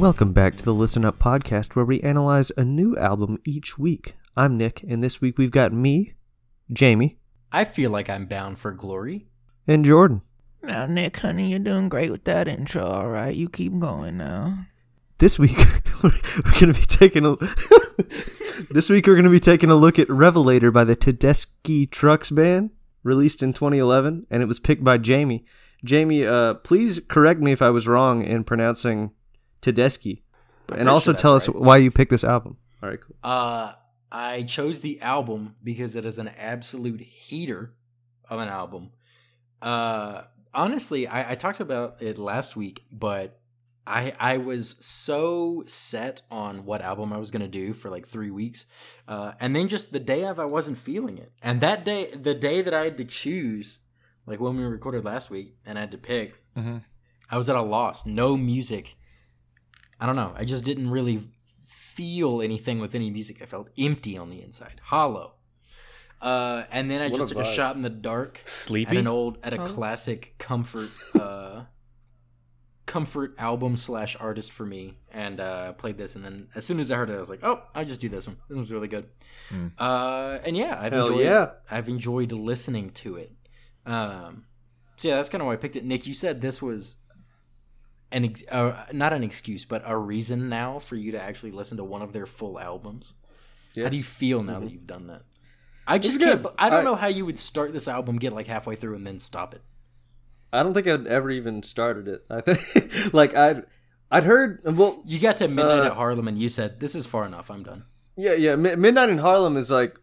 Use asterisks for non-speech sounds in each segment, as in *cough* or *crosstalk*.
Welcome back to the Listen Up podcast, where we analyze a new album each week. I'm Nick, and this week we've got me, Jamie, I feel like I'm bound for glory. and Jordan. Now, Nick, honey, you're doing great with that intro. All right, you keep going now. This week *laughs* we're going to be taking a *laughs* this week we're going to be taking a look at Revelator by the Tedeschi Trucks Band, released in 2011, and it was picked by Jamie. Jamie, uh, please correct me if I was wrong in pronouncing Tedeschi, and also sure tell us right. why you picked this album. All right, cool. Uh, I chose the album because it is an absolute heater of an album. Uh, honestly, I, I talked about it last week, but I I was so set on what album I was gonna do for like three weeks, uh, and then just the day of, I wasn't feeling it, and that day, the day that I had to choose, like when we recorded last week, and I had to pick, Mhm. I was at a loss. No music. I don't know. I just didn't really feel anything with any music. I felt empty on the inside, hollow. Uh, and then I What just a took a shot in the dark Sleepy. at an old, at a classic comfort, *laughs* uh, comfort album slash artist for me, and uh, played this. And then as soon as I heard it, I was like, "Oh, I'll just do this one. This one's really good." Uh, and yeah, I've Hell enjoyed. yeah. I've enjoyed listening to it. Um, so yeah, that's kind of why I picked it. Nick, you said this was an ex- uh, not an excuse, but a reason now for you to actually listen to one of their full albums. How do you feel now that you've done that? I just good. can't. I don't I- know how you would start this album, get like halfway through, and then stop it. I don't think I'd ever even started it. I think *laughs* like I'd I'd heard well You got to Midnight Uh, at Harlem, and you said, "This is far enough. I'm done." Yeah, yeah. Mi- Midnight in Harlem is like,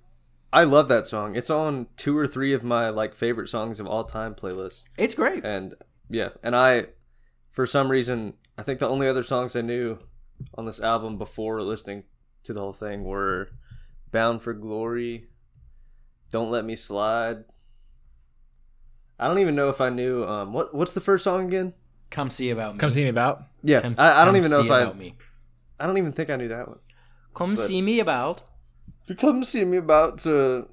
I love that song. It's on two or three of my like favorite songs of all time playlists. It's great. And yeah, and I, for some reason, I think the only other songs I knew on this album before listening to the whole thing were "Bound for Glory," "Don't Let Me Slide." I don't even know if I knew um what what's the first song again. Come see about me. Come see me about. Yeah, Come- I, I don't even know if I. about me. I don't even think I knew that one. Come see me about. To come see me about uh,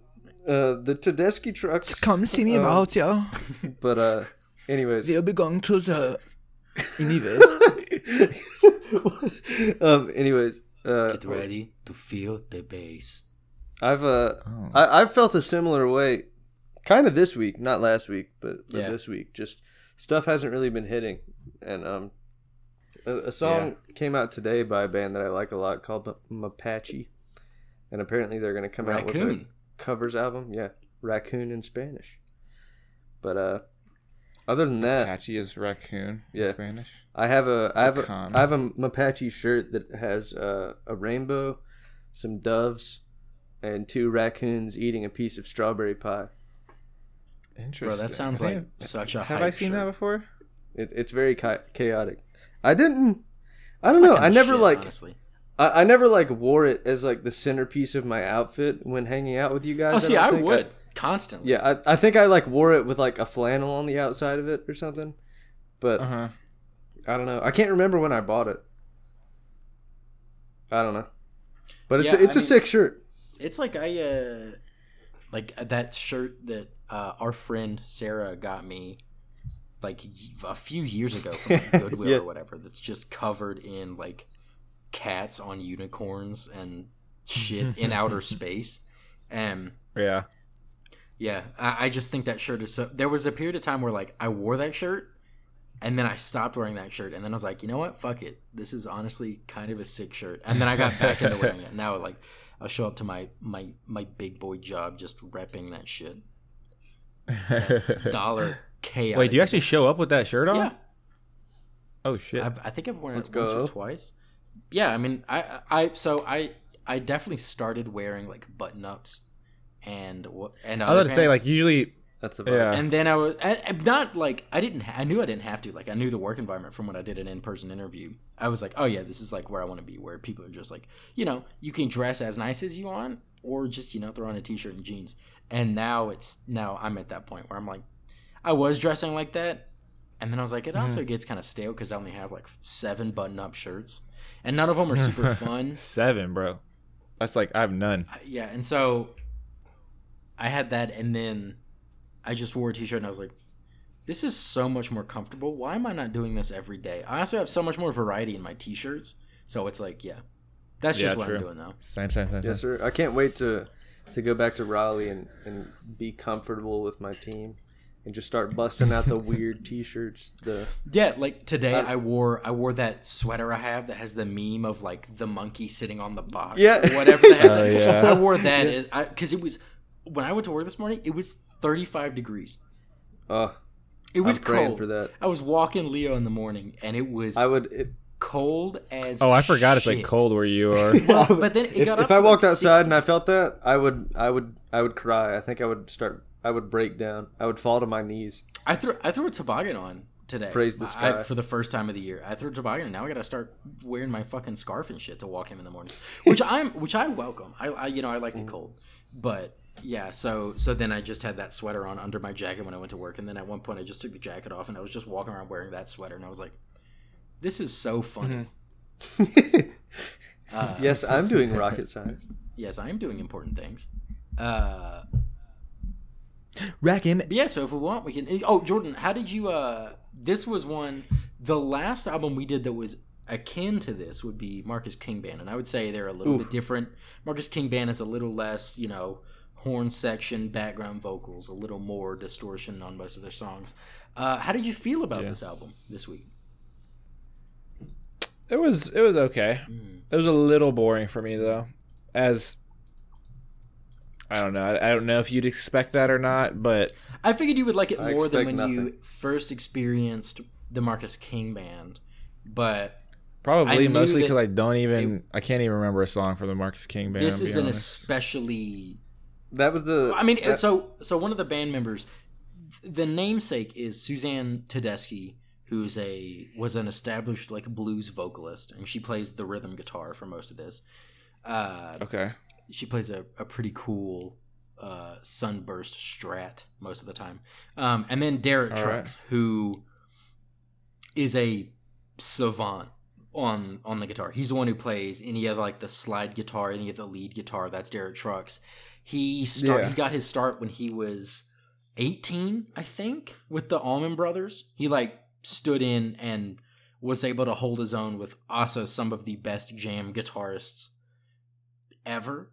uh, the Tedeschi trucks. Come see me Um, about, yo. *laughs* But uh, anyways, They'll be going to the *laughs* universe. *laughs* um, anyways, uh, Get ready to feel the bass. I've uh, Oh. I, I've felt a similar way, kind of this week, not last week, but, but Yeah. this week. Just stuff hasn't really been hitting, and um, a, a song came out today by a band that I like a lot called M- Mapache, and apparently they're gonna come out with a covers album. Yeah, Raccoon in Spanish. But uh, other than that, Apache is raccoon Yeah. in Spanish. I have a I have a, Pecan. I have a Mapache shirt that has uh, a rainbow, some doves, and two raccoons eating a piece of strawberry pie. Interesting. Bro, that sounds like think- such a Have hype I seen that before? It, it's very chaotic. I didn't. I don't know. I never shit, like. honestly. I, I never like wore it as like the centerpiece of my outfit when hanging out with you guys. Oh, see, don't I think would constantly. yeah, I, I think I like wore it with like a flannel on the outside of it or something. But Uh huh. I don't know. I can't remember when I bought it. I don't know. But it's Yeah, a, it's I a mean- sick shirt. It's like I uh like that shirt that uh our friend Sarah got me like a few years ago from like, *laughs* Goodwill Yeah. or whatever that's just covered in like cats on unicorns and shit in *laughs* outer space. And Yeah. Yeah, I, I just think that shirt is so there was a period of time where like I wore that shirt and then I stopped wearing that shirt and then I was like, you know what? Fuck it. This is honestly kind of a sick shirt. And then I got back into wearing it. Now like I'll show up to my my my big boy job just repping that shit. *laughs* Dollar chaos. Wait, do you actually show up with that shirt on? Yeah. Oh shit. I've, I think I've worn Let's it once or twice. Yeah, I mean, I, I, so I, I definitely started wearing like button ups, and what, and I was about to say like usually. That's the Yeah. and then I was and, and not like I didn't. Ha- I knew I didn't have to. Like I knew the work environment from when I did an in person interview. I was like, oh yeah, this is like where I want to be. Where people are just like, you know, you can dress as nice as you want, or just you know throw on a t shirt and jeans. And now it's now I'm at that point where I'm like, I was dressing like that, and then I was like, it Mm-hmm. also gets kind of stale because I only have like seven button-up shirts, and none of them are super *laughs* fun. Seven, bro. That's like I have none. Yeah, and so I had that, and then I just wore a t-shirt, and I was like, "This is so much more comfortable. Why am I not doing this every day?" I also have so much more variety in my t-shirts, so it's like, yeah, that's just Yeah, what true. I'm doing now. Same, same, same. Yes, sir. I can't wait to to go back to Raleigh and, and be comfortable with my team and just start busting out the weird *laughs* T-shirts. The Yeah, like today I- I wore I wore that sweater I have that has the meme of like the monkey sitting on the box. Yeah. or whatever that has. *laughs* Oh, yeah. I wore that because it was when I went to work this morning. It was 35 degrees. oh, It was I'm cold. for that. I was walking Leo in the morning, and it was I would it, cold as. Oh, I forgot it's like cold where you are. *laughs* Well, but then it if, got if up I to, like, walked outside 60. and I felt that, I would I would I would cry. I think I would start. I would break down. I would fall to my knees. I threw I threw a toboggan on today. Praise the I- sky. for the first time of the year. I threw a toboggan, and now I got to start wearing my fucking scarf and shit to walk him in the morning, which I'm which I welcome. I, I you know I like Mm. the cold, but yeah. So so then I just had that sweater on under my jacket when I went to work, and then at one point I just took the jacket off, and I was just walking around wearing that sweater, and I was like, this is so funny. Uh, Yes, I'm doing rocket science. *laughs* Yes, I am doing important things. Uh, Rack him. But yeah, so if we want, we can. Oh, Jordan, how did you? uh This was one. The last album we did that was akin to this would be Marcus King Band, and I would say they're a little bit different. Marcus King Band is a little less, you know, horn section, background vocals, a little more distortion on most of their songs. Uh, how did you feel about Yeah. this album this week? It was it was okay. Mm. It was a little boring for me though. As I don't know. I, I don't know if you'd expect that or not, but I figured you would like it I more than expect when you first experienced the Marcus King Band, but probably knew mostly because I don't even I can't even remember a song from the Marcus King band. this to be is an honest. especially That was the. I mean, that- so so one of the band members, the namesake is Suzanne Tedeschi, who's a was an established like blues vocalist, and she plays the rhythm guitar for most of this. Uh, okay. she plays a, a pretty cool uh, sunburst strat most of the time. Um, and then Derek All Trucks, who is a savant on on the guitar. He's the one who plays any of like the slide guitar, any of the lead guitar. That's Derek Trucks. He start Yeah. he got his start when he was 18, I think, with the Allman Brothers. He like stood in and was able to hold his own with also some of the best jam guitarists ever.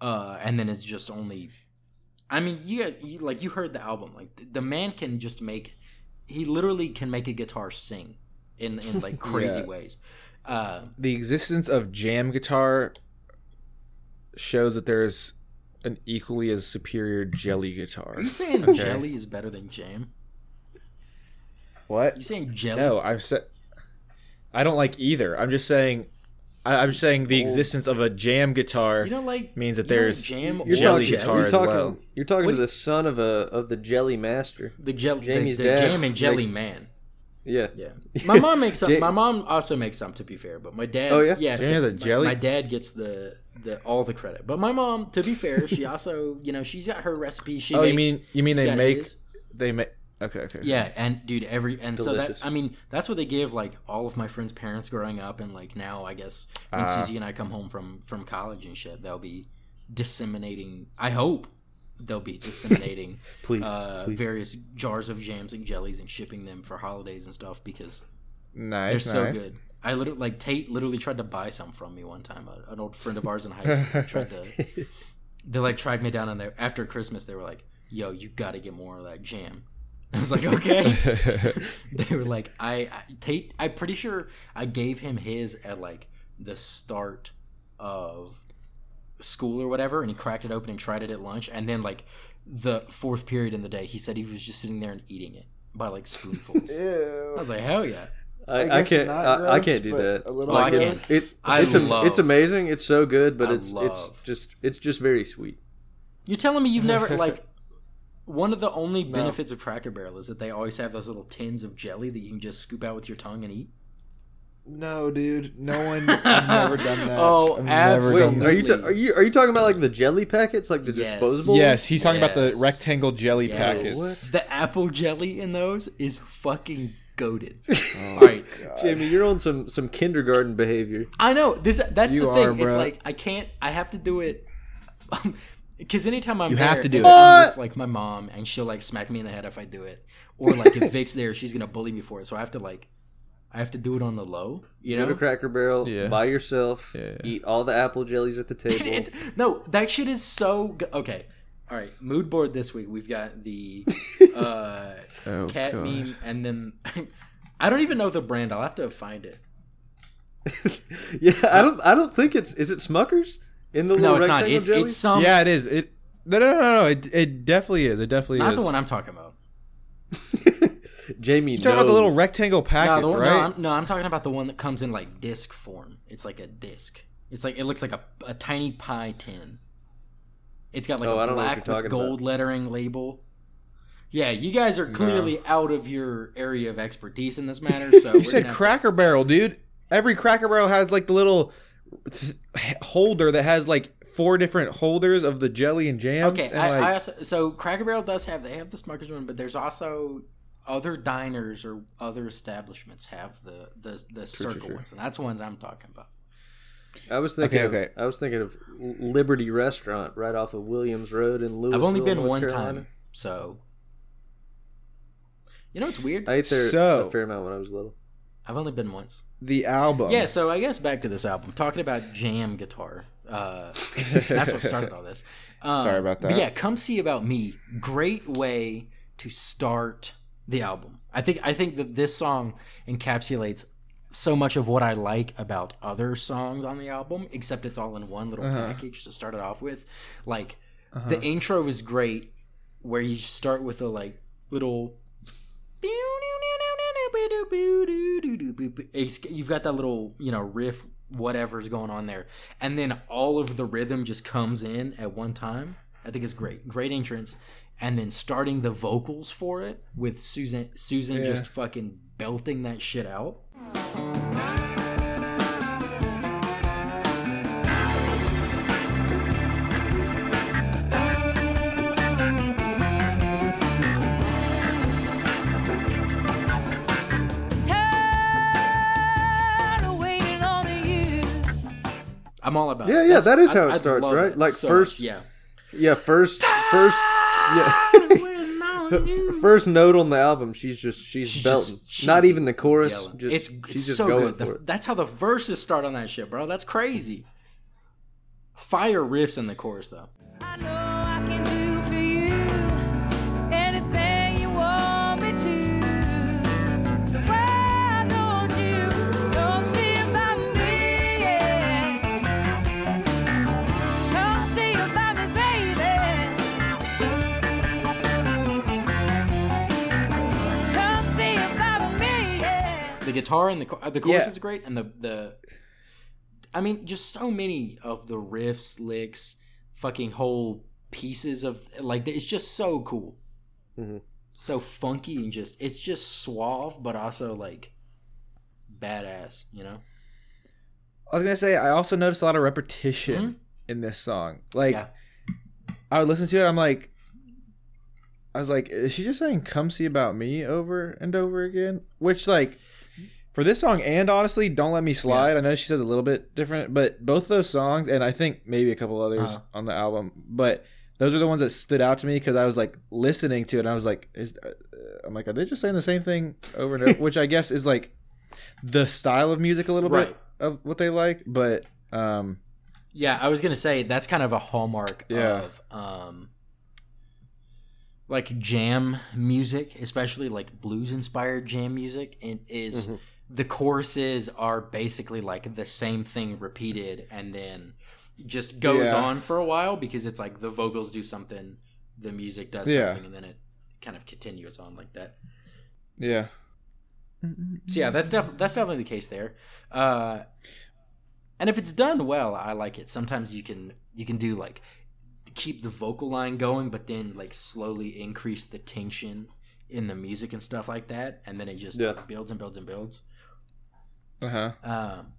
Uh, and then it's just only, I mean, you guys, you, like you heard the album, like the, the man can just make, he literally can make a guitar sing in in like *laughs* crazy Yeah. ways. Uh, The existence of jam guitar shows that there's an equally as superior jelly guitar. are you saying Okay. jelly is better than jam? What? you saying jelly? No, I've said I don't like either. I'm just saying I, I'm saying the oh. existence of a jam guitar You don't like means that there's like jam You're or jelly talking, guitar You're as well. You're talking What to the son of a of the Jelly Master. the jelly, Jamie's the dad jam and jelly makes- man. Yeah. Yeah, *laughs* my mom makes some. Ja- my mom also makes some. To be fair, but my dad. Oh, yeah? yeah. Jamie has a jelly? My, dad gets the the all the credit, but my mom, to be fair, she *laughs* also you know she's got her recipe. She Oh, you mean you mean they make his. they make okay okay Yeah, and dude, every and so Delicious. that I mean that's what they give like all of my friends' parents growing up, and like now I guess when Ah. Susie and I come home from from college and shit, they'll be disseminating. I hope they'll be disseminating *laughs* Please, uh, please. various jars of jams and jellies and shipping them for holidays and stuff because nice, they're nice so good. I literally like Tate literally tried to buy some from me one time. A, an old friend of ours in high school tried to. *laughs* They like tracked me down on there after Christmas. They were like, "Yo, you got to get more of that jam." I was like, "Okay." *laughs* they were like, "I, I Tate. I'm pretty sure I gave him his at like the start of school or whatever, and he cracked it open and tried it at lunch, and then like the fourth period in the day, he said he was just sitting there and eating it by like *laughs* spoonfuls. I was like, "Hell yeah!" I, I I can't. not I, I can't do that. a little Well, I it's, can't- It, I it's, am- love- it's amazing. It's so good, but I it's it's just it's just very sweet. You're telling me you've never like *laughs* one of the only benefits of Cracker Barrel is that they always have those little tins of jelly that you can just scoop out with your tongue and eat. No, dude. No *laughs* one. I've never done that. Oh, I've never Wait, done are you ta- are you are you talking about like the jelly packets, like the Yes. disposable? Yes, he's talking about the Yes. rectangle jelly Yes. packets. What? The apple jelly in those is fucking goaded. *laughs* Oh, All right, Jamie, you're on some some kindergarten behavior. I know this. That's You the thing. are, it's like I can't. I have to do it. Because anytime I'm You there, have to do it. I'm with, like my mom, and she'll like smack me in the head if I do it, or like if Vic's there, she's gonna bully me for it. So I have to like, I have to do it on the low. You Go know, to Cracker Barrel Yeah. by yourself. Yeah. Eat all the apple jellies at the *laughs* table. It- no, that shit is so go- okay. All right, mood board this week. We've got the *laughs* uh, Oh, cat God. meme, and then *laughs* I don't even know the brand. I'll have to find it. *laughs* yeah, I don't I don't think it's is it Smuckers in the No, little it's not. rectangle It's, jelly. it's some. yeah, it is. It. No, no, no, no. no. It, it definitely is. It definitely not is. Not the one I'm talking about. *laughs* Jamie You talking about the little rectangle No, packets, the one, right? no, I'm, no, I'm talking about the one that comes in like disc form. It's like a disc. It's like it looks like a, a tiny pie tin. It's got like Oh, I a don't know what black you're with talking gold lettering label. Yeah, you guys are clearly out of your area of expertise in this *laughs* matter. So you said Cracker Barrel, dude. Every Cracker Barrel has like the little th- holder that has like four different holders of the jelly and jam. Okay, and, I, like, I also, so Cracker Barrel does have they have the Smuckers one, but there's also other diners or other establishments have the the the circle true. ones, and that's the ones I'm talking about. I was thinking Okay, of. I was thinking of Liberty Restaurant right off of Williams Road in Louisville. I've only been North one Carolina. time, so you know what's weird. I ate there So- a fair amount when I was little. I've only been once. the album. Yeah, so I guess back to this album, talking about jam guitar. Uh, *laughs* that's what started all this. Um, Sorry about that. yeah, come see about me. Great way to start the album. I think I think that this song encapsulates so much of what I like about other songs on the album, except it's all in one little Uh-huh. package to start it off with. Like the intro is great, where you start with a like little. It's- You've got that little, you know, riff, whatever's going on there, and then all of the rhythm just comes in at one time. I think it's great, great entrance, and then starting the vocals for it with Susan, Susan Yeah. just fucking belting that shit out. I'm all about. Yeah, it. yeah, That's- that is I- how it starts, right? it Like so first- much, yeah. Yeah, first, first, yeah, *laughs* first note on the album. She's just she's, She's belting. just- she's Not even the chorus. yelling. Just it's she's it's just so going good. The- for it. that's how the verses start on that shit, bro. That's crazy. Fire riffs in the chorus though. Guitar and the the chorus Yeah. is great, and the the. I mean, just so many of the riffs, licks, fucking whole pieces of like it's just so cool, Mhm. so funky and just it's just suave, but also like badass. You know? I was gonna say I also noticed a lot of repetition Mhm. in this song. Like Yeah. I would listen to it, I'm like I was like, is she just saying come see about me over and over again? Which like for this song and honestly, Don't Let Me Slide, I know she says a little bit different, but both those songs and I think maybe a couple others Uh-huh. on the album, but those are the ones that stood out to me because I was like listening to it and I was like, is, uh, I'm like, are they just saying the same thing over and over? *laughs* Which I guess is like the style of music a little Right. bit of what they like, but um Yeah, I was gonna say that's kind of a hallmark Yeah. of um like jam music, especially like blues inspired jam music, and is Mm-hmm. The choruses are basically like the same thing repeated and then just goes Yeah. on for a while because it's like the vocals do something, the music does Yeah. something, and then it kind of continues on like that. yeah. So yeah, that's def- that's definitely the case there. Uh, and if it's done well, I like it. Sometimes you can you can do like keep the vocal line going, but then like slowly increase the tension in the music and stuff like that, and then it just Yeah. like, builds and builds and builds. Uh huh. Um,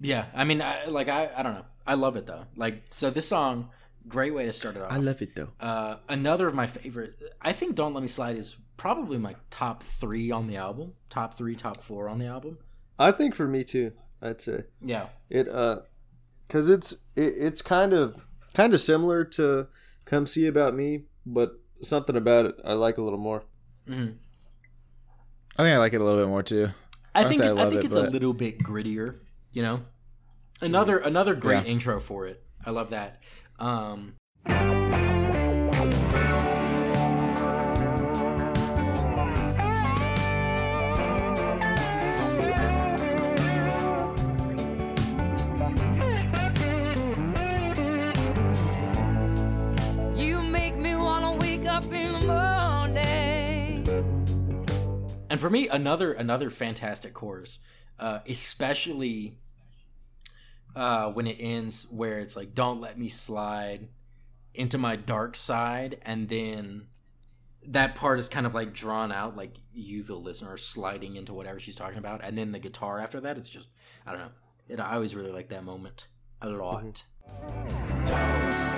yeah, I mean, I, like I, I don't know, I love it though. Like, so this song, great way to start it off. I love it though. Uh, another of my favorite, I think "Don't Let Me Slide" is probably my top three on the album. Top three, top four on the album. I think for me too. I'd say Yeah, it uh, cause it's it, it's kind of kind of similar to "Come See About Me," but something about it I like a little more. hmm I think I like it a little bit more too. I think I I, think it, it's a little bit grittier. You know, another another great Yeah. intro for it. I love that. Um, and for me another another fantastic chorus uh especially uh when it ends where it's like don't let me slide into my dark side and then that part is kind of like drawn out like you the listener sliding into whatever she's talking about and then the guitar after that it's just i don't know. It, i always really like that moment a lot. Don't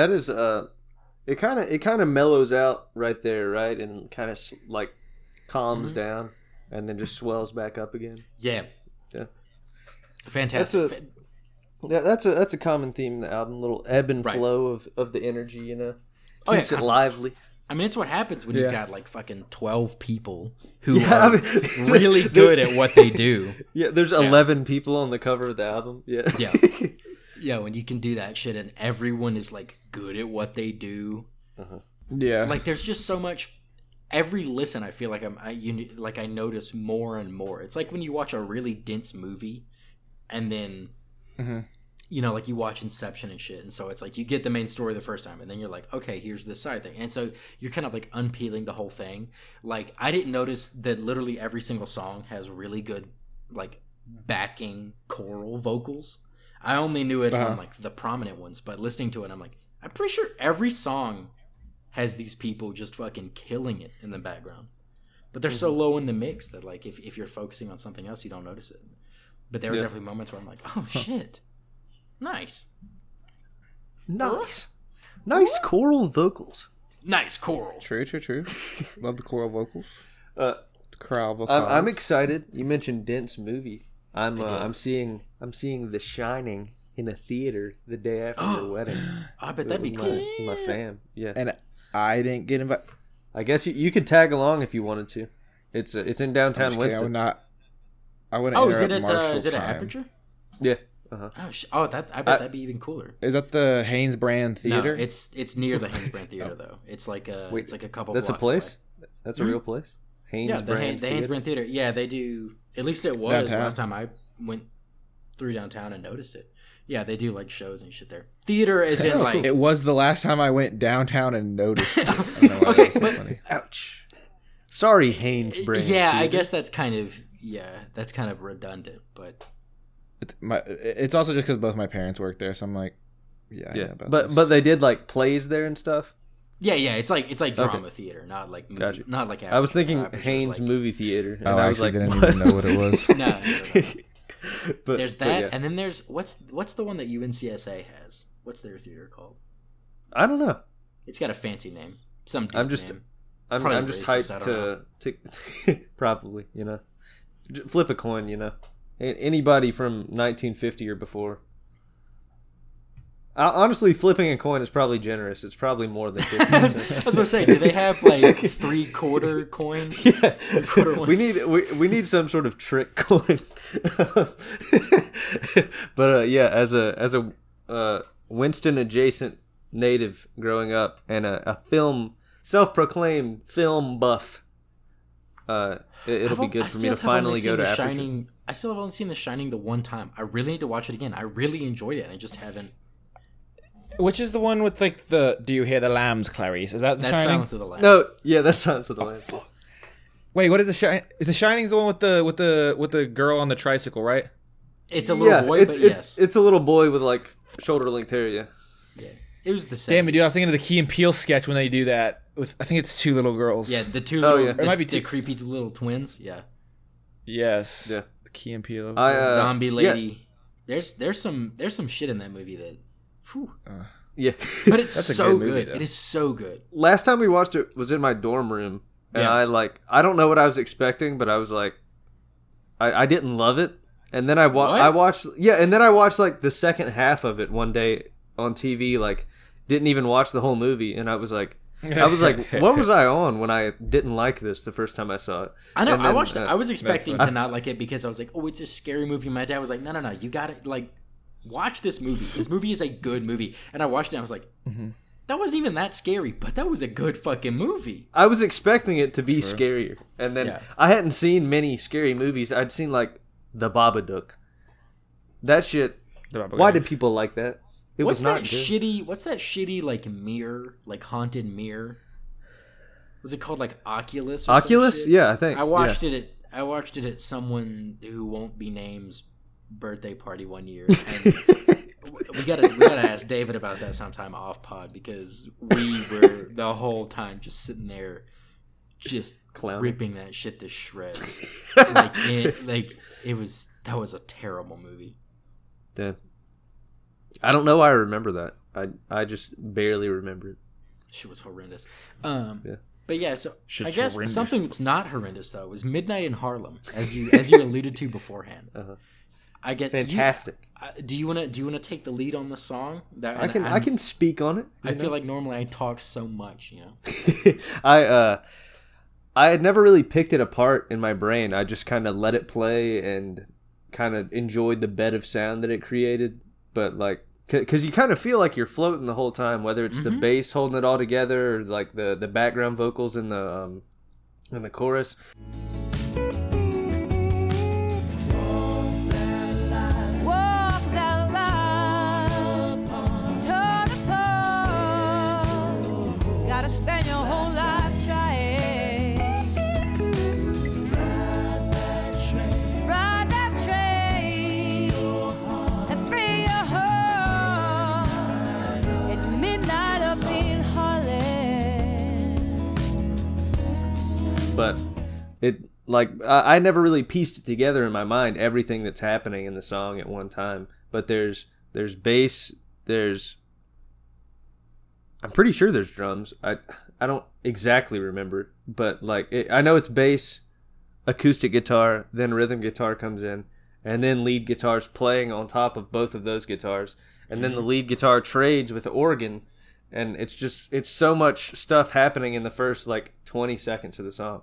That is uh, it kind of it kind of mellows out right there, right, and kind of like calms down, and then just swells back up again. yeah Yeah. fantastic That's Yeah, that's a that's a common theme in the album. Little ebb and Right. flow of, of the energy, you know, Oh, yeah, keeps it constantly. lively. I mean, it's what happens when Yeah. you've got like fucking twelve people who Yeah, I are mean- *laughs* really good at what they do. *laughs* Yeah, there's eleven people on the cover of the album. Yeah, Yeah. *laughs* Yeah, when you can do that shit and everyone is like good at what they do. Uh-huh. Yeah. Like, there's just so much. Every listen, I feel like I'm, I, you, like I notice more and more. It's like when you watch a really dense movie, and then, mm-hmm. you know, like you watch Inception and shit, and so it's like you get the main story the first time, and then you're like, okay, here's this side thing, and so you're kind of like unpeeling the whole thing. Like I didn't notice that literally every single song has really good, like backing choral vocals. I only knew it on Uh-huh. like the prominent ones, but listening to it, I'm like, I'm pretty sure every song has these people just fucking killing it in the background. But they're Mm-hmm. so low in the mix that like if, if you're focusing on something else, you don't notice it. But there were Yeah. definitely moments where I'm like, oh *laughs* shit, nice, nice, nice choral vocals. nice choral. True, true, true. *laughs* Love the choral vocals. Uh, The choral vocals. I'm, I'm excited. You mentioned dense movie. I'm uh. I'm seeing I'm seeing The Shining in a theater the day after your *gasps* wedding. *gasps* I bet that'd be with cool. My, with my fam. Yeah. and I didn't get invited. I guess you, you could tag along if you wanted to. It's uh, it's in downtown I would Winston. not. I wouldn't. Oh, is it interrupt at uh, is it at. Aperture? Yeah. Uh-huh. Oh, sh- oh, that I bet I- that'd be even cooler. Is that the Hanes Brand Theater? No, it's it's near the Hanes Brand *laughs* Theater though. It's like a Wait, it's like a couple. That's a place. away. That's a real place. Hanes Yeah, the, Brand Hay- the Theater? Haynesbrand Theater. Yeah, they do. At least it was Downtown. last time I went through downtown and noticed it. Yeah, they do like shows and shit there. Theater is in *laughs* like It was the last time I went downtown and noticed. it. I don't know why Okay, that's so but- funny. Ouch. Sorry, Hanes uh, Brand. yeah. I guess that's kind of yeah, that's kind of redundant, but It's, my, it's also just because both my parents work there, so I'm like, yeah, Yeah, about but this. but they did like plays there and stuff. yeah, yeah. It's like it's like Okay. drama theater, not like movie, Gotcha. not like. I was thinking Aperture's Hanes like- movie theater, and oh, I I was actually like, didn't even know what it was. *laughs* No, no, no, no. *laughs* but, there's but that, yeah. and then there's what's what's the one that UNCSA has? What's their theater called? I don't know. It's got a fancy name. Some I'm just- name. I'm, I'm just hyped to, to *laughs* probably you know flip a coin. You know, anybody from 1950 or before. Uh, honestly, flipping a coin is probably generous. It's probably more than *laughs* fifty I was to say, do they have like three quarter *laughs* coins? yeah, quarter we need we, we need some sort of trick *laughs* coin. but uh, yeah, as a as a uh, Winston adjacent native growing up and a, a film self proclaimed film buff, uh, it, it'll be good I for me to finally go to The Aperture. Shining. I still have only seen The Shining the one time. I really need to watch it again. I really enjoyed it, and I just haven't. Which is the one with like the Do you hear the lambs, Clarice? Is that the That Shining? Silence of the Lambs. No, yeah, that's Silence of the Lambs. Wait, what is the Shining? The Shining's the one with the with the with the girl on the tricycle, right? It's a little boy, it's, but it's, yes, it's a little boy with like shoulder length hair. Yeah, yeah. it was the same. Damn it, dude! I was thinking of the Key and Peele sketch when they do that. With I think it's two little girls. Yeah, the two Oh, little, yeah. the, It might be the two- creepy little twins. Yeah, Yes. Yeah. The Key and Peele. I uh, zombie yeah, lady. There's there's some there's some shit in that movie that, whew. Yeah, *laughs* but it's so good good. though. It is so good. last time we watched it was in my dorm room, and Yeah. I like I don't know what I was expecting, but I was like, I, I didn't love it, and then I wa- What? I watched yeah, and then I watched like the second half of it one day on TV, like didn't even watch the whole movie, and I was like. I was like, *laughs* what was I on when I didn't like this the first time I saw it? I know. And I then, watched. it. uh, I was expecting to not like it because I was like, "Oh, it's a scary movie." My dad was like, "No, no, no. You got it. like watch this movie. This movie is a good movie." And I watched it. and I was like, Mm-hmm. "That wasn't even that scary, but that was a good fucking movie." I was expecting it to be scarier, and then Yeah. I hadn't seen many scary movies. I'd seen like The Babadook. That shit. Why did people like that? It What's was not that good. shitty? What's that shitty like mirror, like haunted mirror? Was it called like Oculus? Or some Oculus? shit? Yeah, I think. I watched it. At, I watched it at someone who won't be named's birthday party one year. *laughs* And we gotta we gotta ask David about that sometime off pod because we were the whole time just sitting there, just Clowning. ripping that shit to shreds. *laughs* like it, like it was that was a terrible movie. Damn. I don't know why I remember that. I I just barely remember it. Shit was horrendous. Um, Yeah. But yeah, so I guess horrendous. something that's not horrendous though was Midnight in Harlem, as you as you alluded to beforehand. *laughs* Uh-huh. I guess Fantastic. You, uh, do you want to do you want to take the lead on the song? That I can I can speak on it. I you feel like normally I talk so much, you know. *laughs* I uh I had never really picked it apart in my brain. I just kind of let it play and kind of enjoyed the bed of sound that it created. But like, because you kind of feel like you're floating the whole time, whether it's the bass holding it all together or like the the background vocals in the um in the chorus. But it like I, I never really pieced it together in my mind everything that's happening in the song at one time. But there's there's bass there's i'm pretty sure there's drums. I i don't exactly remember but like it, i know it's bass acoustic guitar then rhythm guitar comes in and then lead guitars playing on top of both of those guitars and then the mm-hmm. lead guitar trades with the organ and it's just it's so much stuff happening in the first like 20 seconds of the song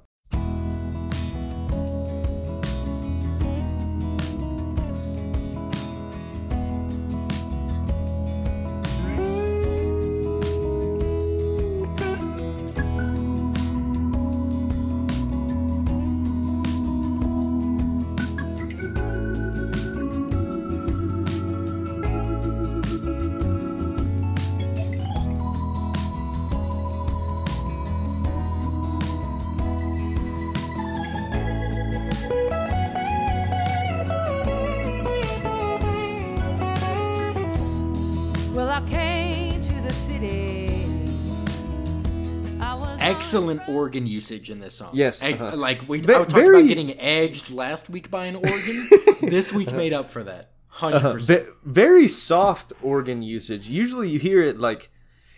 Excellent organ usage in this song. Yes, Ex- uh-huh. like we Ve- I talked very- about getting edged last week by an organ. *laughs* this week made up for that. 100 Uh, percent. ve- very soft organ usage. Usually, you hear it like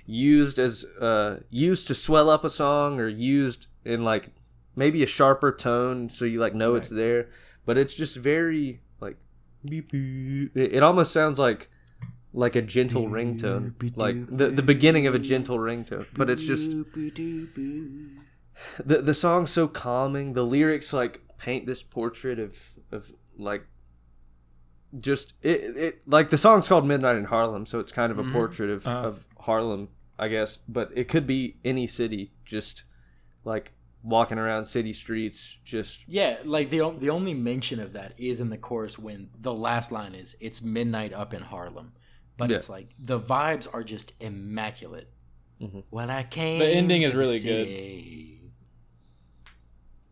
used as uh, used to swell up a song, or used in like maybe a sharper tone, so you like know it's there. But it's just very like beep, beep. It, it almost sounds like like a gentle ringtone, like the the beginning of a gentle ringtone. But it's just the the song's so calming. The lyrics like paint this portrait of of like just it it like the song's called Midnight in Harlem, so it's kind of a portrait of Uh. of Harlem, I guess. But it could be any city, just like walking around city streets, just Yeah, like the the only mention of that is in the chorus when the last line is "It's midnight up in Harlem," but Yeah. it's like the vibes are just immaculate. When I came, The ending to is really good.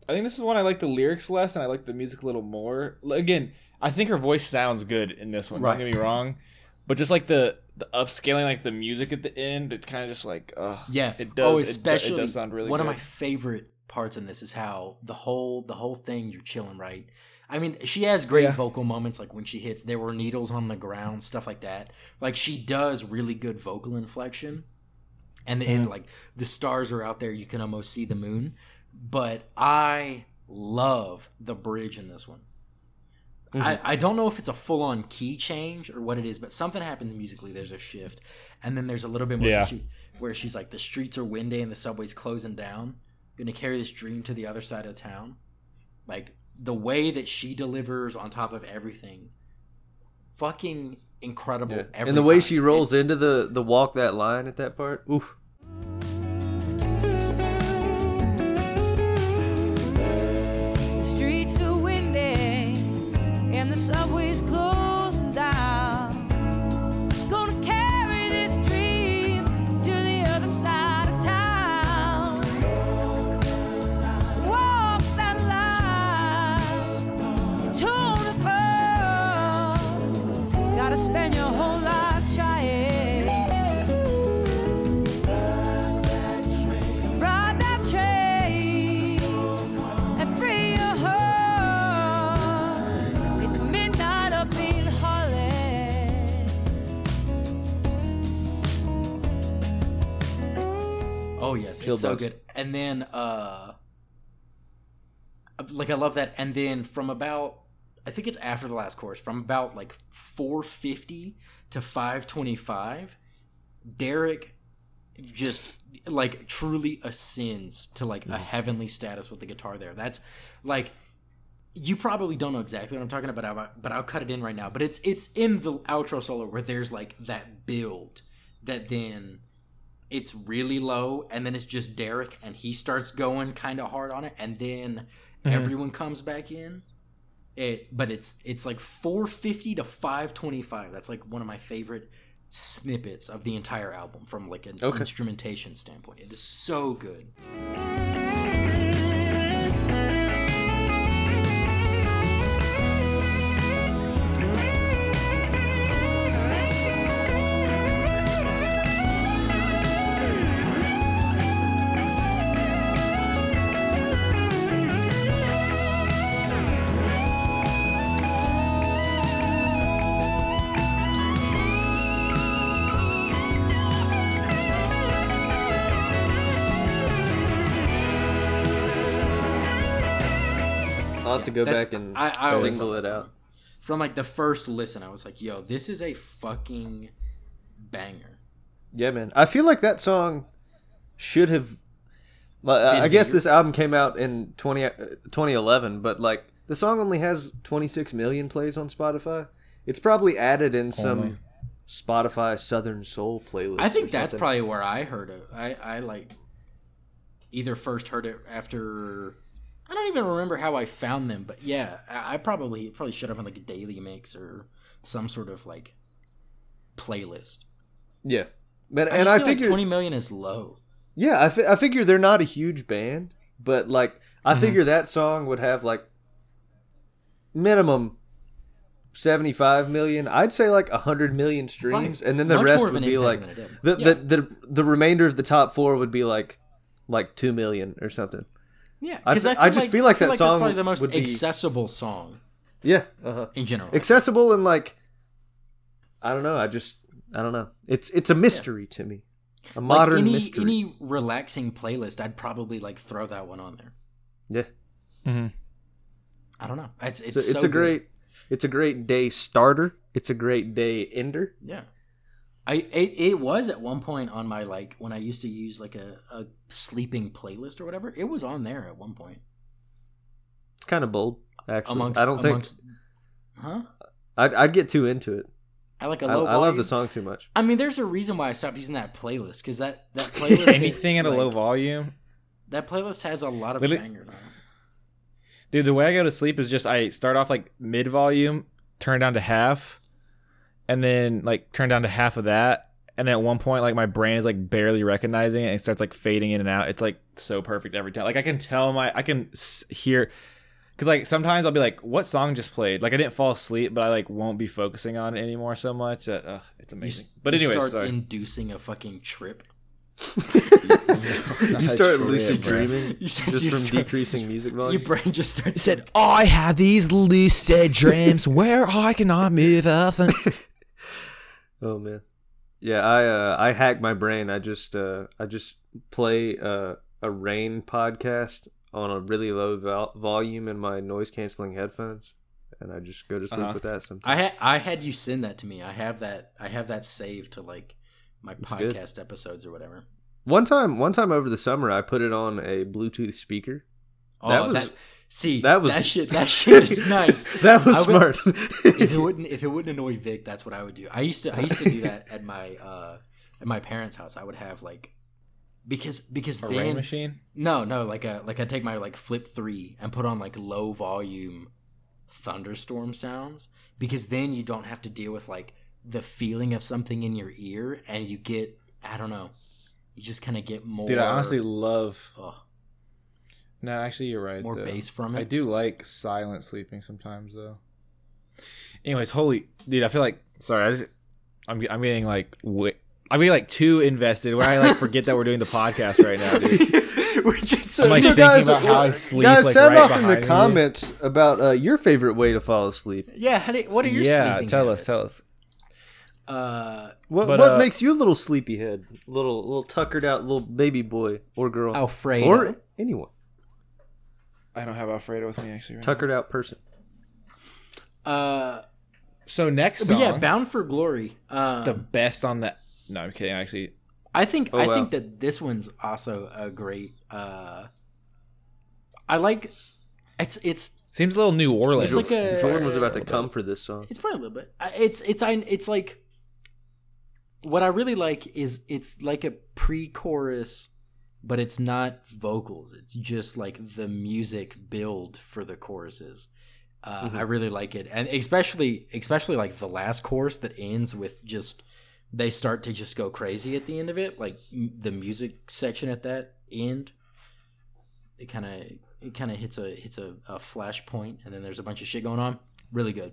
I think this is one I like the lyrics less and I like the music a little more. Again, I think her voice sounds good in this one. Right. Don't get me wrong, but just like the the upscaling, like the music at the end, it kind of just like, uh, Yeah. it does. Oh, it do- especially it, does sound really one good. of my favorite parts in this is how the whole the whole thing you're chilling right. I mean, she has great Yeah. vocal moments like when she hits there were needles on the ground, stuff like that. Like she does really good vocal inflection. And then Mm-hmm. like the stars are out there, you can almost see the moon. But I love the bridge in this one. Mm-hmm. I, I don't know if it's a full on key change or what it is, but something happens musically. There's a shift, and then there's a little bit more Yeah. she, where she's like, the streets are windy and the subway's closing down. Gonna carry this dream to the other side of town. Like the way that she delivers on top of everything, fucking incredible. yeah. Every and the way she rolls into the the walk that line at that part. Oof. The streets are windy and the subway's closing yes, it's so good. And then uh like I love that and then from about I think it's after the last chorus, from about like 450 to 525, Derek just like truly ascends to like a heavenly status with the guitar there. That's like you probably don't know exactly what I'm talking about, but I'll cut it in right now. But it's it's in the outro solo where there's like that build that then it's really low and then it's just Derek and he starts going kind of hard on it and then mm-hmm. everyone comes back in. It but it's it's like 450 to 525. That's like one of my favorite snippets of the entire album from like an Okay. instrumentation standpoint. It is so good. Go That's- back and I- I single it out. From like the first listen, I was like, "Yo, this is a fucking banger." Yeah, man. I feel like that song should have. Well, I- Been guess bigger? this album came out in 20, uh, 2011, but like the song only has 26 million plays on Spotify. It's probably added in some Only. Spotify Southern Soul playlist. I think that's something. probably where I heard it. I I like either first heard it after. I don't even remember how I found them, but yeah, I, I probably probably showed up on like a daily mix or some sort of like playlist. yeah. But I and I feel like figure twenty million is low. Yeah, I, fi- I figure they're not a huge band, but like I Mm-hmm. figure that song would have like minimum 75 million. I'd say like 100 million streams Right. and then the Much rest would be like the, did. the the the remainder of the top 4 would be like like 2 million or something. Yeah, because fe- I just feel like that that's song probably the most would be- accessible song Yeah, uh-huh. in general. Accessible and like I don't know, I just I don't know. It's it's a mystery to me. A like modern any mystery. any relaxing playlist, I'd probably like throw that one on there. yeah. Mm-hmm. I don't know. It's it's So it's a good. great it's a great day starter. It's a great day ender. yeah. I it, it was at one point on my like when I used to use like a, a sleeping playlist or whatever. It was on there at one point. It's kind of bold, actually. Amongst I don't think huh? I'd, I'd get too into it. I like a I, low. I love the song too much. I mean, there's a reason why I stopped using that playlist because that that *laughs* playlist Anything at a low volume, That playlist has a lot of Literally- bangers on dude. The way I go to sleep is just I start off like mid volume, turn down to half, and then like turn down to half of that, and then at one point like my brain is like barely recognizing it and it starts like fading in and out. It's like so perfect every time. Like I can tell my I can hear. Cause like sometimes I'll be like, "What song just played?" Like I didn't fall asleep, but I like won't be focusing on it anymore so much. That, ugh, it's amazing. s- but you anyway, start sorry. inducing a fucking trip. *laughs* You start *laughs* lucid bro. dreaming *laughs* You said just you from start- decreasing music volume. Your brain just starts. He said, I have these lucid dreams where I cannot move up. Oh man, yeah. I uh, I hack my brain. I just uh, I just play uh, a rain podcast on a really low vol- volume in my noise canceling headphones, and I just go to sleep Uh-huh. with that. Sometimes I had I had you send that to me. I have that. I have that saved to like my good. podcast episodes or whatever. one time, one time over the summer, I put it on a Bluetooth speaker. Oh, That that, was- see that was- that shit. That *laughs* shit is nice. *laughs* that was would- smart. *laughs* if it wouldn't if it wouldn't annoy Vic, that's what I would do. I used to I used to do that at my uh at my parents' house. I would have like because because a then machine. no no like a like I take my like flip three and put on like low volume thunderstorm sounds because then you don't have to deal with like the feeling of something in your ear and you get I don't know you just kind of get more Dude, I honestly love. ugh, No, actually, you're right. more though. bass from it. I do like silent sleeping sometimes, though. Anyways, holy dude, I feel like sorry, I just I'm I'm getting like wi- I'm getting like too invested where I like *laughs* forget that we're doing the podcast right now, dude. *laughs* We're just I'm, like, So thinking guys, about how I sleep, Guys, like, sound right off in the behind me. comments about uh, your favorite way to fall asleep. yeah. How do, what are your yeah, sleeping tell habits? us, tell us. Uh, What But, what uh, makes you a little sleepyhead, little little tuckered out little baby boy or girl, Alfredo. or anyone I don't have Alfredo with me actually. Right tuckered out person? uh, So next but song, yeah, Bound for Glory. Um, the best on that. No, I'm kidding. Actually, I think Oh, I wow. think that this one's also a great. Uh, I like. It's it's seems a little New Orleans. It's like a- Jordan was about to Uh, come for this song. it's probably a little bit. It's it's I it's like. What I really like is it's like a pre-chorus, but it's not vocals. It's just like the music build for the choruses. Uh, I really like it, and especially especially like the last chorus that ends with just they start to just go crazy at the end of it, like m- the music section at that end. It kind of it kind of hits a hits a, a flash point, and then there's a bunch of shit going on. Really good.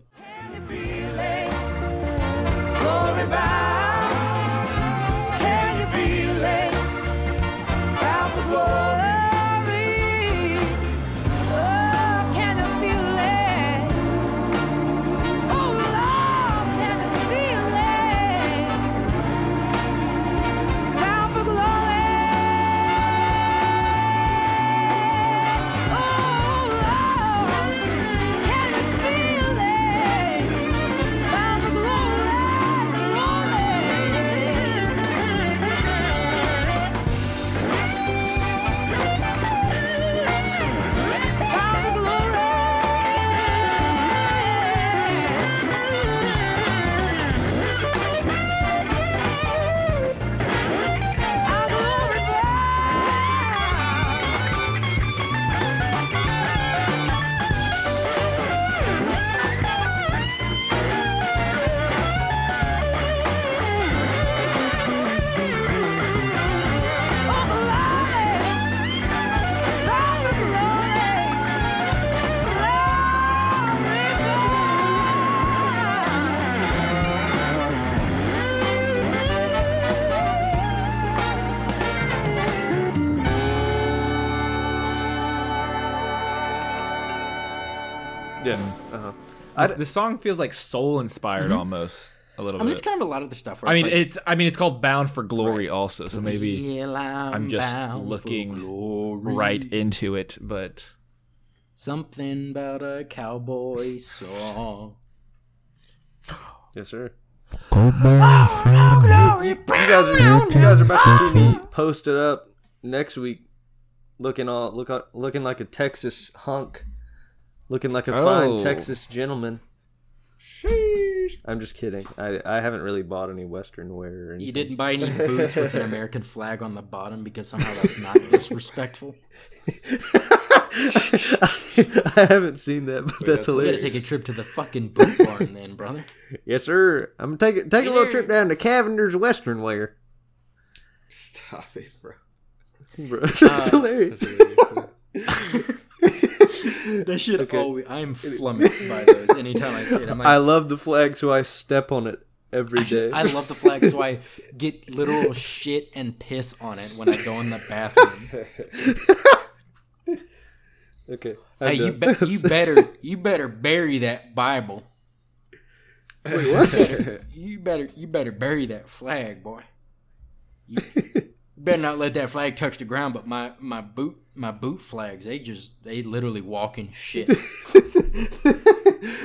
I, the song feels like soul inspired mm-hmm. almost a little I mean, bit. it's kind of a lot of the stuff. Where I mean, like, it's I mean, it's called Bound for Glory also, so maybe I'm I'm just looking right into it. But Something about a cowboy song. Yes, sir. Go bound for Charlie You guys are you guys are about to see me posted up next week, looking all look looking like a Texas hunk, looking like a fine Oh. Texas gentleman. I'm just kidding. I I haven't really bought any Western wear. Or. You didn't buy any *laughs* boots with an American flag on the bottom because somehow that's not *laughs* disrespectful. I haven't seen that, but that's You gotta take a trip to the fucking boot barn then, brother. yes, sir. I'm gonna take take a little trip down to Cavender's Western wear. Stop it, bro. Bro, *laughs* that's uh, hilarious. *laughs* That shit always I'm flummoxed by those anytime I see it. I'm like, I love the flag, so I step on it every day. I love the flag, so I *laughs* get literal shit and piss on it when I go in the bathroom. *laughs* okay. I'm you done. be- you better you better bury that Bible. Wait, what? You better you better bury that flag, boy. You better not let that flag touch the ground. But my my boot my boot flags they just they literally walk in shit. *laughs*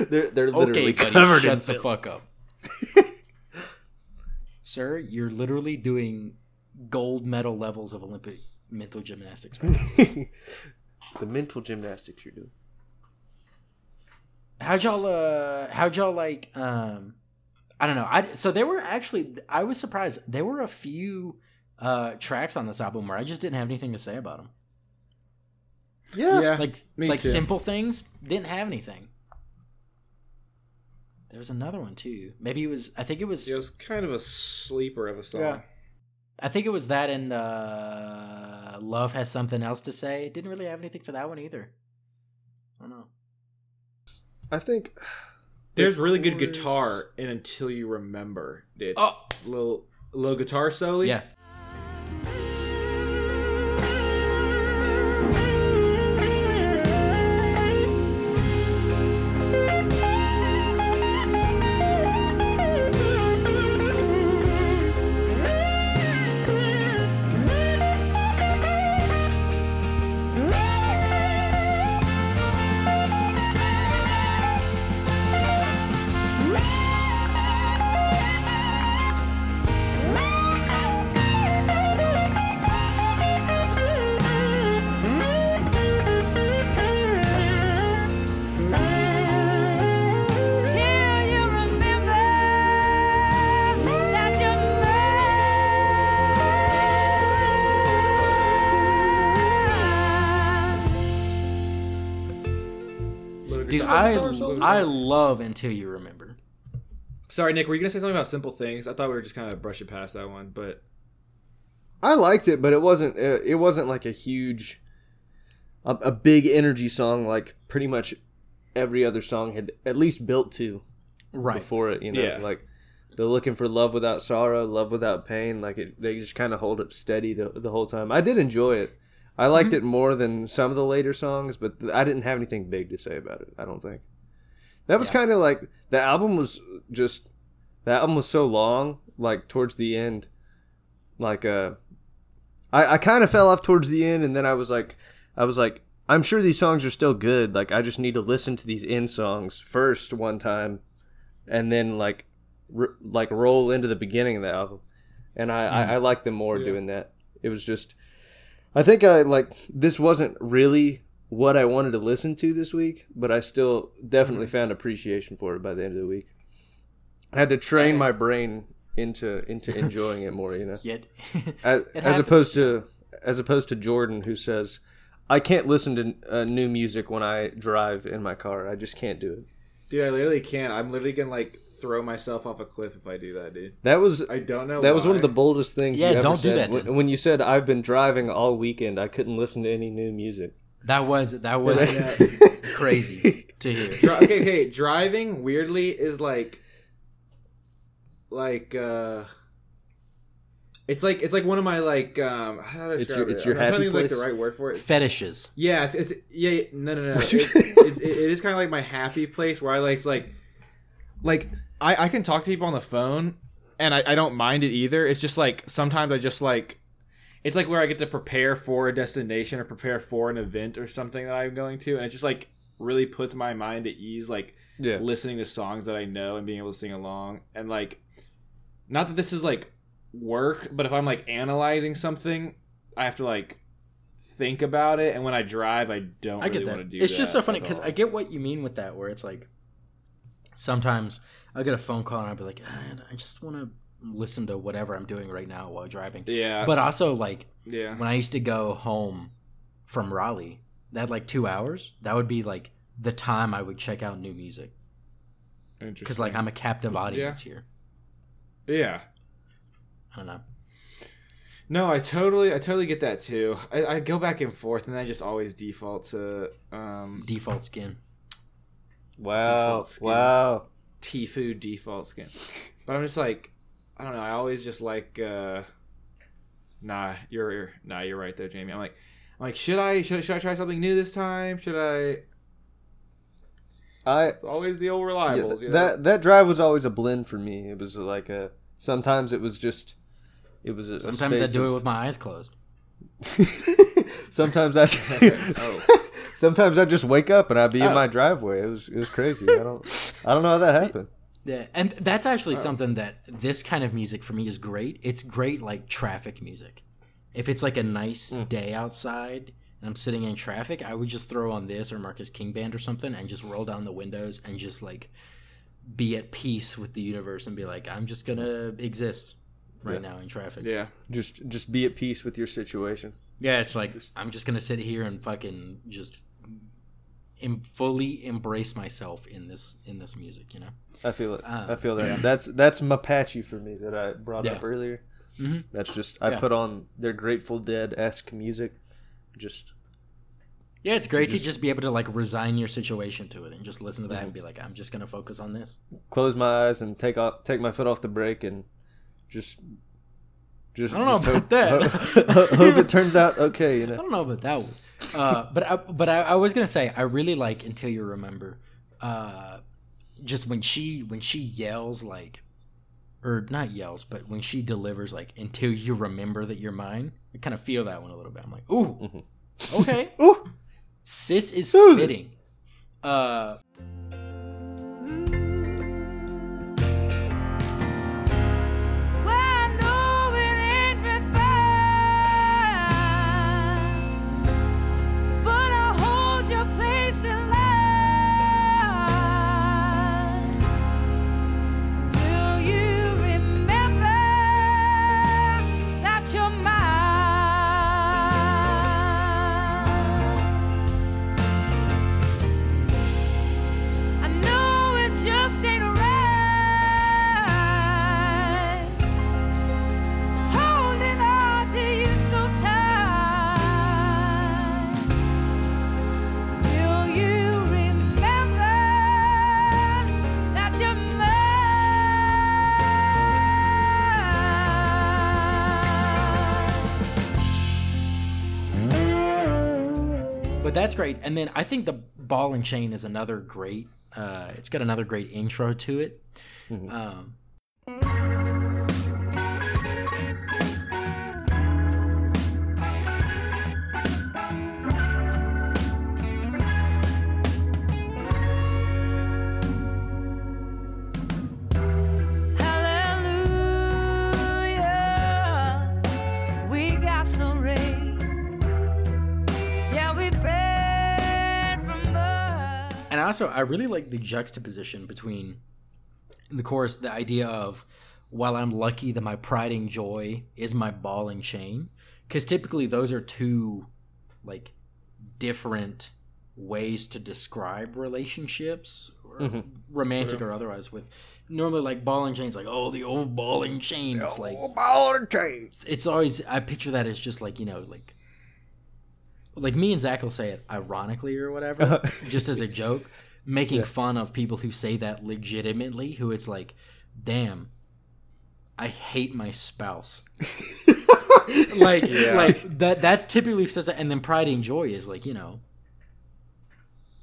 they're they're literally Okay, buddy, covered shut in the filth. fuck up. Sir, you're literally doing gold medal levels of Olympic mental gymnastics right. *laughs* The mental gymnastics you're doing. How'd y'all uh how'd y'all like um I don't know. I so there were actually I was surprised. There were a few uh tracks on this album where I just didn't have anything to say about them. Yeah. Yeah. Like Me like too. simple things didn't have anything. There was another one too. Maybe it was I think it was It was kind of a sleeper of a song. Yeah. I think it was that and uh Love has something else to say. Didn't really have anything for that one either. I don't know. I think There's really good guitar in Until You Remember. Did Oh little little guitar solo? yeah. I I love until you remember. Sorry, Nick. Were you gonna say something about simple things? I thought we were just kind of brushing past that one, but I liked it, but it wasn't. uh, It wasn't like a huge, a, a big energy song like pretty much every other song had at least built to Right. before it. You know, Yeah. like they're looking for love without sorrow, love without pain. Like it, they just kind of hold it steady the, the whole time. I did enjoy it. I liked it more than some of the later songs, but I didn't have anything big to say about it. I don't think. That was kind of like the album was just the album was so long. Like towards the end, like uh, I I kind of fell off towards the end, and then I was like, I was like, I'm sure these songs are still good. Like I just need to listen to these end songs first one time, and then like r- like roll into the beginning of the album. And I I, I like them more doing that. It was just, I think I like this wasn't really what I wanted to listen to this week, but I still definitely found appreciation for it by the end of the week. I had to train my brain into into enjoying it more, you know *laughs* Yet *laughs* as, as opposed to as opposed to Jordan who says I can't listen to uh, new music when I drive in my car. I just can't do it. dude, I literally can't. I'm literally gonna like throw myself off a cliff if I do that, dude. That was I don't know. that was one of the boldest things. Yeah, you ever don't do said. that, Tim. when you said I've been driving all weekend, I couldn't listen to any new music. That was that was *laughs* crazy to hear. Dri- okay, okay. Driving weirdly is like, like, uh, it's like it's like one of my like um. How do I It's describe your- it? it's your I'm trying to happy think of, like the right word for it. Fetishes. Yeah, it's, it's yeah, yeah, no, no, no. *laughs* It, it, it, it is kind of like my happy place where I like, it's like, like I I can talk to people on the phone, and I I don't mind it either. It's just like sometimes I just like. It's like where I get to prepare for a destination or prepare for an event or something that I'm going to, and it just like really puts my mind at ease. Like Yeah, listening to songs that I know and being able to sing along and like not that this is like work, but if I'm like analyzing something, I have to like think about it. And when I drive, I don't I really get that. want to do It's just so funny because. I get what you mean with that, where it's like sometimes I'll get a phone call and I'll be like, "Ah, I just want to listen to whatever I'm doing right now while driving. yeah, But also, like, yeah, when I used to go home from Raleigh, that like two hours, that would be like the time I would check out new music Interesting. because like I'm a captive audience here. yeah. I don't know. No, I totally, I totally get that too. I, I go back and forth, and I just always default to um, Default skin. Wow. Default skin. Wow. Tfue default skin. But I'm just like, I don't know. I always just like, uh, nah, you're, you're nah, you're right though, Jamie. I'm like, I'm like, should I, should, I- should I try something new this time? Should I? I It's always the old yeah, th- you know? that that drive was always a blend for me. It was like a sometimes it was just it was a, a Sometimes I space do it with my eyes closed. *laughs* sometimes I Oh. *laughs* sometimes I just wake up and I'd be in Oh. my driveway. It was it was crazy. I don't I don't know how that *laughs* happened. Yeah, and that's actually oh. something that this kind of music for me is great. It's great like traffic music. If it's like a nice hmm. day outside and I'm sitting in traffic, I would just throw on this or Marcus King Band or something and just roll down the windows and just like be at peace with the universe and be like, I'm just gonna exist right now in traffic. yeah. Just just be at peace with your situation. Yeah, it's like I'm just gonna sit here and fucking just em- fully embrace myself in this in this music. You know. I feel it. Uh, I feel that. That's that's Mapache for me that I brought Yeah. up earlier. Mhm. That's just I Yeah. put on their Grateful Dead esque music. Just Yeah, it's great to just be able to like resign your situation to it and just listen to that and be like, I'm just gonna focus on this. close my eyes and take off take my foot off the brake and just just I don't know just about that. *laughs* hope, hope it turns out okay. You *laughs* know, I don't know about that one. Uh, but I, but I, I was gonna say I really like until you remember, uh, just when she when she yells like, or not yells, but when she delivers like until you remember that you're mine. I kind of feel that one a little bit. I'm like, ooh, okay, *laughs* Ooh. sis is Susan. spitting. Uh, Well, great. And then I think the ball and chain is another great. Uh, it's got another great intro to it. Um, and also, I really like the juxtaposition between in the chorus the idea of while I'm lucky that my pride and joy is my ball and chain, because typically those are two like different ways to describe relationships, or mm-hmm. romantic or otherwise. With normally like ball and chains, like oh the old ball and chain. It's like ball and chain. it's, it's always I picture that as just like you know like like me and Zach will say it ironically or whatever, uh-huh. *laughs* just as a joke, making fun of people who say that legitimately. Who it's like, damn, I hate my spouse. *laughs* like like that that's typically says that, and then pride and joy is like you know.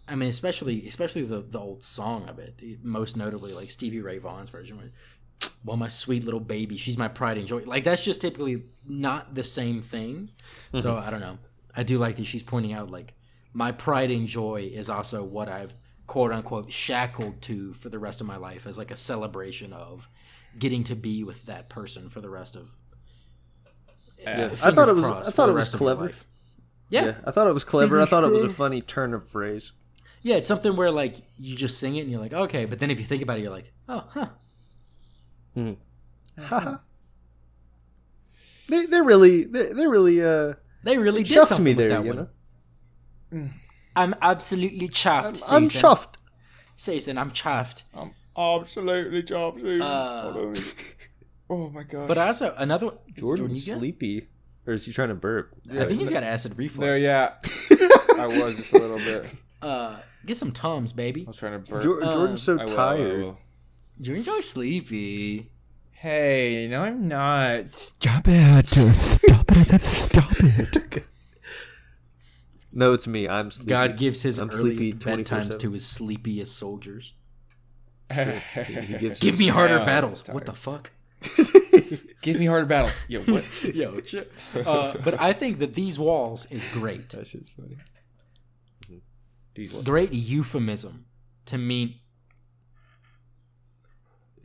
I mean, especially especially the the old song of it, most notably like Stevie Ray Vaughan's version. Where, well, my sweet little baby, she's my pride and joy. Like that's just typically not the same things. So mm-hmm. I don't know. I do like that she's pointing out like my pride and joy is also what I've quote unquote shackled to for the rest of my life as like a celebration of getting to be with that person for the rest of Yeah. I thought it was. I thought it was rest of your clever. Yeah. Yeah, I thought it was clever. I thought it was a funny turn of phrase. Yeah, it's something where like you just sing it and you're like, okay, but then if you think about it, you're like, oh, huh. Haha. they they're really they they're really uh They really did chuffed something me with there. that You one. know, I'm absolutely chuffed. I'm Susan. chuffed. Susan, I'm chuffed. I'm absolutely chopped. Uh, *laughs* oh my god. But also another Jordan you good? sleepy, or is he trying to burp? I think he's got acid reflux. there, yeah. *laughs* I was just a little bit. *laughs* Uh, get some tums, baby. I was trying to burp. Jor- Jordan's so I will, I tired. Jordan's always sleepy. Hey, no, I'm not. Stop it. Stop it. Stop it. No, it's me. I'm sleepy. God gives his I'm earliest sleepy bedtimes to his sleepiest soldiers. He gives *laughs* Give me harder battles. I'm What the fuck? *laughs* Give me harder battles. Yo, what? *laughs* Yo, shit. Uh, but I think that these walls is great. that shit's funny. Great euphemism to mean.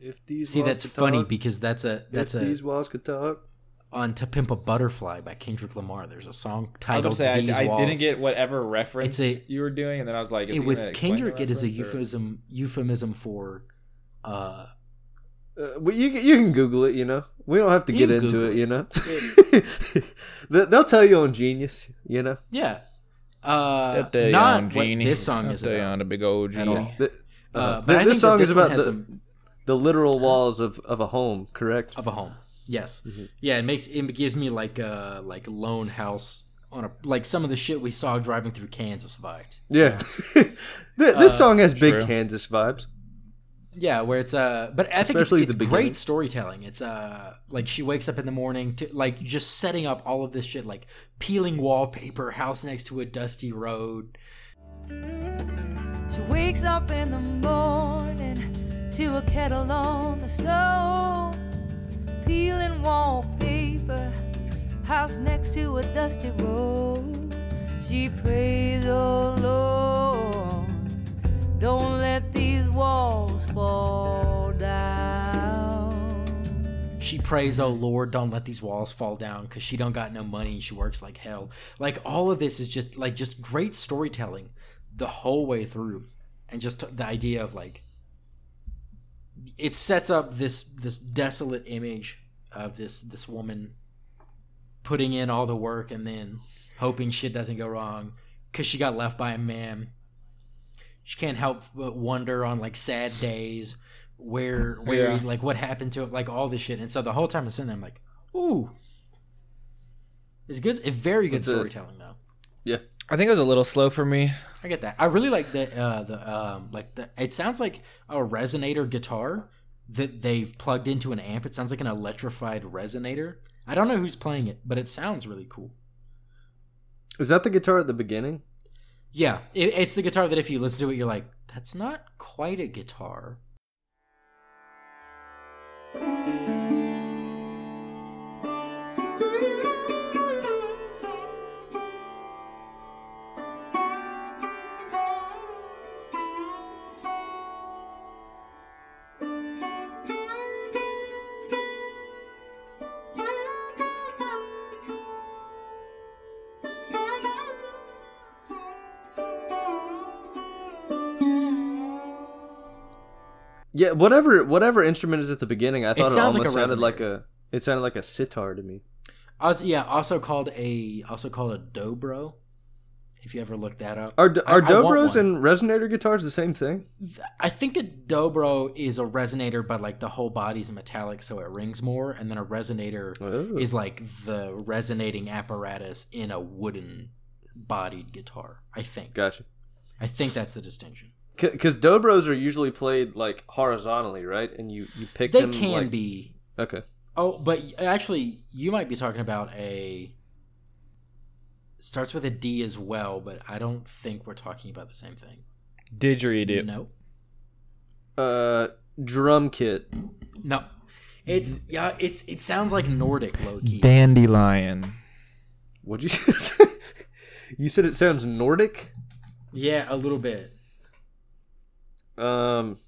If these See, walls that's could funny talk, because that's a that's if a these walls could talk. on "To Pimp a Butterfly" by Kendrick Lamar. There's a song titled gonna say "These I, I didn't get whatever reference a- you were doing, and then I was like, is It- he with gonna explain the Kendrick, it is a reference, or- euphemism euphemism for. Uh, Uh, well, you you can Google it. You know, we don't have to get into Google it. You know, *laughs* They- they'll tell you on Genius. You know, yeah. Uh, That day not on what this song That is day about. on a big old at all. genie. The- Uh, uh, but th- this song that is this one about has the, some- the literal walls of, of a home. Correct. of a home. Yes. Mm-hmm. Yeah, it makes it gives me like a like lone house on a like some of the shit we saw driving through Kansas vibes. Yeah. *laughs* Th- this song has big true. Kansas vibes. Yeah, where it's uh but I think it's, the it's great storytelling. It's uh like she wakes up in the morning to like just setting up all of this shit like peeling wallpaper, house next to a dusty road. She wakes up in the morning to a kettle on the stove, peeling wallpaper, house next to a dusty road. She prays, oh Lord, don't let these walls fall down. She prays, "Oh Lord, don't let these walls fall down," because she don't got no money she works like hell. Like all of this is just like just great storytelling the whole way through, and just the idea of like it sets up this this desolate image of this this woman putting in all the work and then hoping shit doesn't go wrong because she got left by a man. She can't help but wonder on like sad days where where Yeah. like what happened to him, like all this shit. And so the whole time I'm sitting there, I'm like, ooh, it's good. It's very good It's a- storytelling though. Yeah. I think it was a little slow for me. I get that. I really like the uh, the um like the. It sounds like a resonator guitar that they've plugged into an amp. It sounds like an electrified resonator. I don't know who's playing it, but it sounds really cool. Is that the guitar at the beginning? Yeah, it, it's the guitar that if you listen to it, you're like, that's not quite a guitar. Yeah, whatever whatever instrument is at the beginning, I thought it, sounds like almost a sounded resonator. like a it sounded like a sitar to me. Also, yeah, also called a also called a dobro. If you ever look that up, Are I- are I dobros one. and resonator guitars the same thing? I think a dobro is a resonator, but like the whole body's metallic, so it rings more. And then a resonator Oh. is like the resonating apparatus in a wooden bodied guitar. I think. Gotcha. I think that's the distinction. Because dobros are usually played like horizontally, right? And you you pick them They them. can like- be. Okay. Oh, but actually, you might be talking about a. Starts with a D as well, but I don't think we're talking about the same thing. Didgeridoo. No. Uh, drum kit. No. It's yeah, it's it sounds like Nordic low key. Dandelion. What'd you *laughs* say? you said it sounds Nordic. Yeah, a little bit. Um.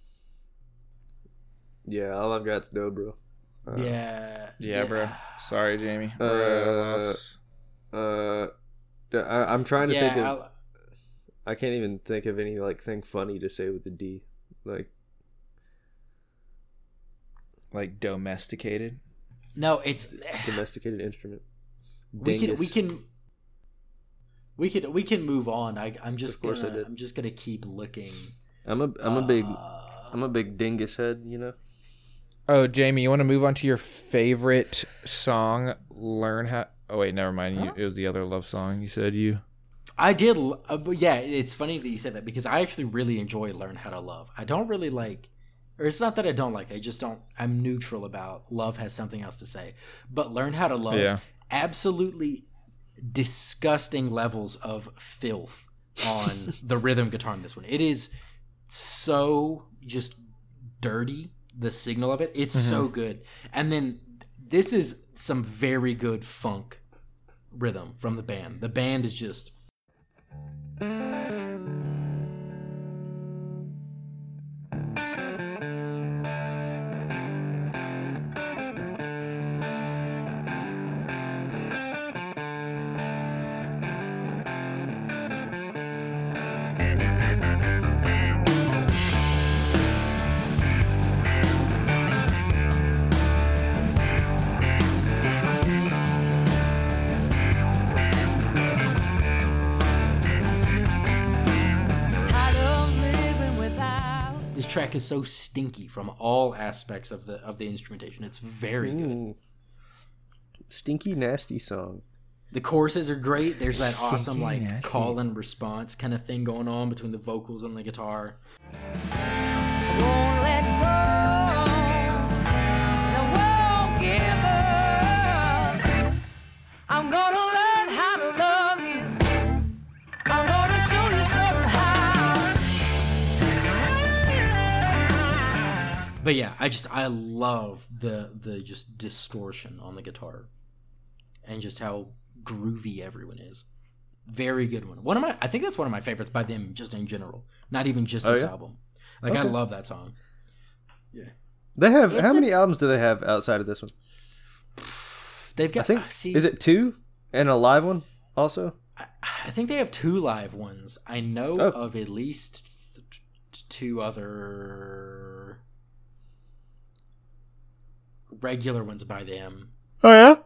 Yeah, all I've got's dobro. yeah. Yeah, bro. Sorry, Jamie. Uh, Bro. Uh, d- I, am trying to Yeah, think of. I'll- I can't even think of any like thing funny to say with the D. Like like domesticated. no, it's domesticated instrument. we can we can we can we can move on. I, I'm just Of course I gonna, did. I'm just gonna keep looking. I'm a I'm a big Uh, I'm a big dingus head. You know. Oh, Jamie, you want to move on to your favorite song? Learn how. Oh wait, never mind. You, it was the other love song. You said you. I did, uh, but yeah, it's funny that you said that because I actually really enjoy learn how to love. I don't really like, or it's not that I don't like. I just don't. I'm neutral about love. Has something else to say, but learn how to love. Yeah. Absolutely disgusting levels of filth on the rhythm guitar in this one. It is so just dirty. The signal of it, it's mm-hmm. so good. And then this is some very good funk rhythm from the band. The band is just is so stinky from all aspects of the of the instrumentation. It's very good. Mm. Stinky nasty song. The choruses are great. There's that awesome like nasty. call and response kind of thing going on between the vocals and the guitar. But yeah, I just I love the the just distortion on the guitar and just how groovy everyone is. Very good one. One of my I think that's one of my favorites by them just in general. Not even just Oh, this yeah? album. Like I love that song. Yeah. They have It's how a- many albums do they have outside of this one? They've got. I got think uh, see is it two and a live one also? I think they have two live ones. I know Oh. of at least th- two other regular ones by them. Oh yeah.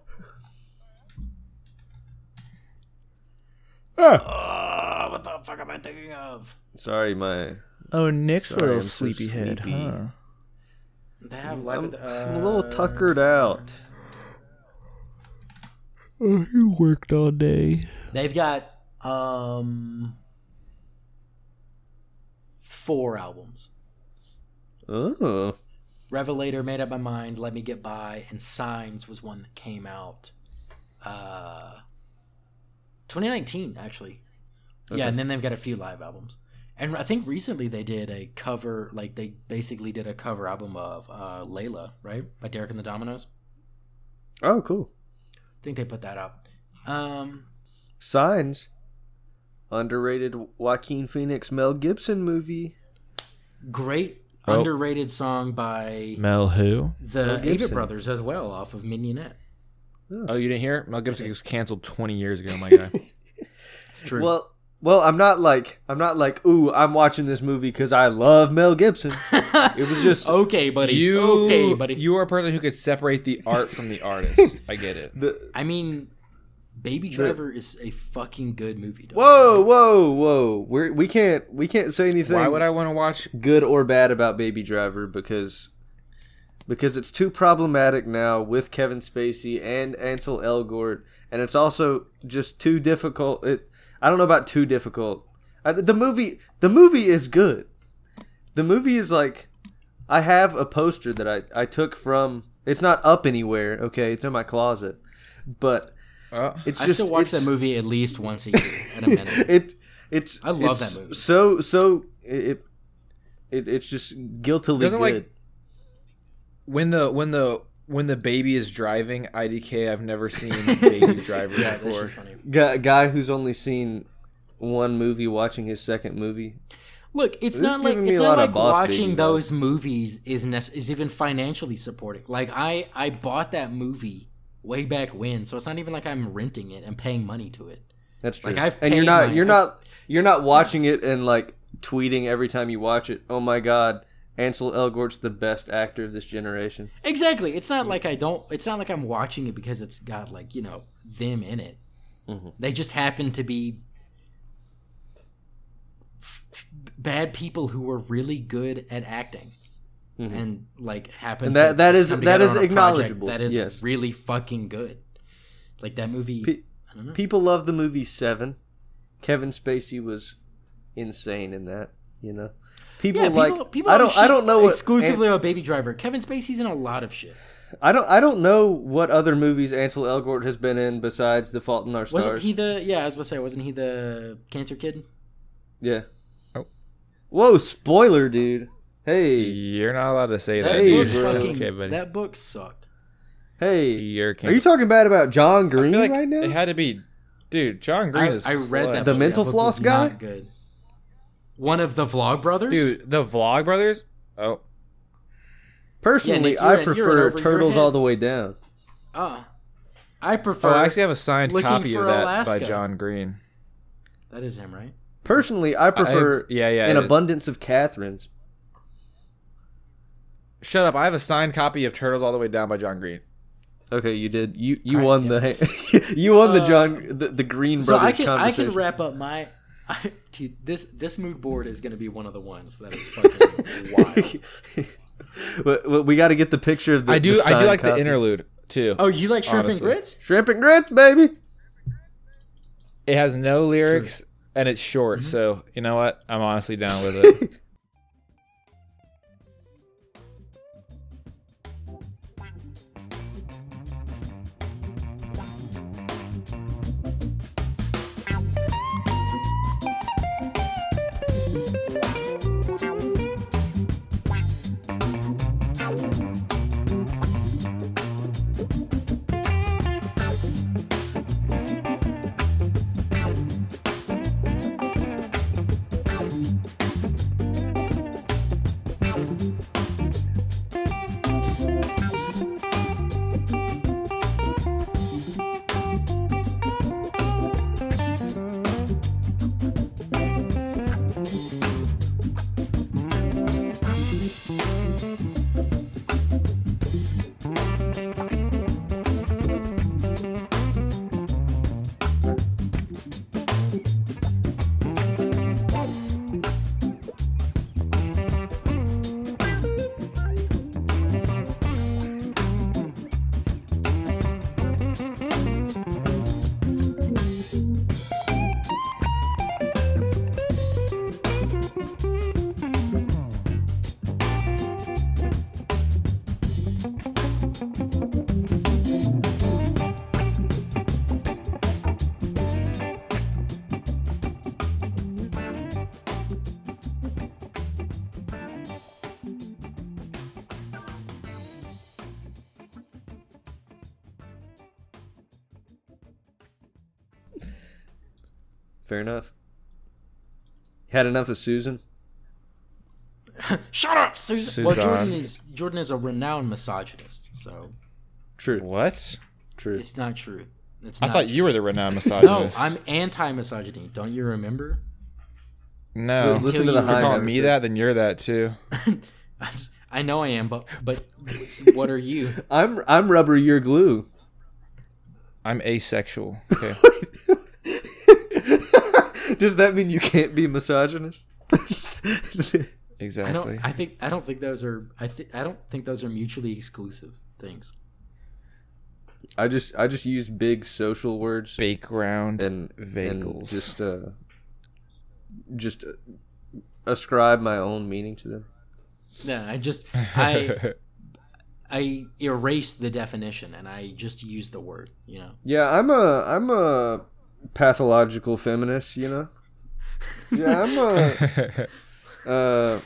Oh, what the fuck am I thinking of? Sorry, my Oh, Nick's a Sorry, little I'm so sleepyhead, sleepy. huh? They have live. I'm, at- I'm a little uh, tuckered out. Oh, you worked all day. They've got um four albums. Oh, Revelator, Made Up My Mind, Let Me Get By, and Signs was one that came out uh 2019 actually. Yeah, and then they've got a few live albums. And I think recently they did a cover like they basically did a cover album of uh Layla, right? By Derek and the Dominos. oh, cool. I think they put that out. Um Signs, underrated Joaquin Phoenix Mel Gibson movie. great Oh. underrated song by Mel who? the Mel Avett Brothers as well off of Mignonette. Oh, oh you didn't hear it? Mel Gibson was canceled 20 years ago, my guy. *laughs* It's true. Well, well, I'm not like I'm not like ooh, I'm watching this movie because I love Mel Gibson. it was just *laughs* okay, buddy. you, okay, buddy. you are a person who could separate the art from the artist. *laughs* I get it. the I mean, Baby Driver is a fucking good movie. Dog. whoa, whoa, whoa. We're we can't we can't say anything. Why would I want to watch? good or bad about Baby Driver because because it's too problematic now with Kevin Spacey and Ansel Elgort, and it's also just too difficult. It I don't know about too difficult. I, the movie the movie is good. The movie is like I have a poster that I I took from. It's not up anywhere. Okay, it's in my closet, but Uh, it's I just still watch that movie at least once a year at a minute. *laughs* it it's I love it's that movie. So so it, it it's just guiltily Doesn't, good. like, when the when the when the baby is driving, IDK. I've never seen *laughs* Baby Driver yeah, before. guy, guy who's only seen one movie watching his second movie. Look, it's This not like it's not like watching Baby those movies is nec- is even financially supporting. Like I I bought that movie way back when, so it's not even like I'm renting it and paying money to it. That's true. Like, I've and you're not you're not you're not watching it and like tweeting every time you watch it. Oh my god, Ansel Elgort's the best actor of this generation. Exactly. It's not like I don't. It's not like I'm watching it because it's got like you know them in it. Mm-hmm. They just happen to be f- bad people who were really good at acting, and like happen. Mm-hmm. And that- to that is- come that together is on a project acknowledgeable, That is yes. really fucking good. Like that movie. Pe- I don't know. People love the movie Seven. Kevin Spacey was insane in that. You know, people yeah, like people, people I don't I don't know what exclusively about Baby Driver. Kevin Spacey's in a lot of shit. I don't I don't know what other movies Ansel Elgort has been in besides The Fault in Our Stars. Wasn't he the? Yeah, I was gonna say, wasn't he the cancer kid? Yeah. Oh. Whoa! Spoiler, dude. Hey, You're not allowed to say that. That Hey, book fucking. Okay, buddy. that book sucked. hey. You're Are you talking bad about John Green like right now? it had to be, dude. John Green I, is. I read that. The book. mental That floss guy? Not good. One of the Vlog brothers. dude. The Vlog Brothers. Oh, Personally, Nick, I in- in prefer Turtles. All the Way Down. Uh, I prefer. oh, I actually have a signed copy of that Alaska. by John Green. that is him, right? Personally, I prefer yeah, yeah, An it is. Abundance of Katherines. Shut up! I have a signed copy of Turtles All the Way Down by John Green. Okay, you did. You you Alright, won the *laughs* you won the John the, the Green So brothers I can I can wrap up my. I, dude, this this mood board is going to be one of the ones that is fucking *laughs* wild. But- but we got to get the picture of the. I do. the I do signed like the interlude too. Oh, you like shrimp Honestly. and grits? Shrimp and grits, baby. It has no lyrics and it's short, Mm-hmm. so you know what? I'm honestly down with *laughs* it. Fair enough. Had enough of Susan. Shut up, Susan. Well, Jordan is Jordan is a renowned misogynist, so True. what? True. it's not true. It's I not thought true. you were the renowned *laughs* No, misogynist. I'm anti-misogyny. Don't you remember? no. Listen If to the you're high calling me that, then you're that too. *laughs* I know I am, but but what are you? *laughs* I'm I'm rubber. You're glue. I'm asexual. Okay. Does that mean you can't be misogynist? *laughs* exactly. I don't. I think. I don't think those are. I think. I don't think those are mutually exclusive things. I just I just use big social words Background and vagels. and just uh just uh, ascribe my own meaning to them. No, I just I *laughs* I erase the definition and I just use the word. You know. Yeah, I'm a I'm a pathological feminist, you know. Yeah, I'm a *laughs* uh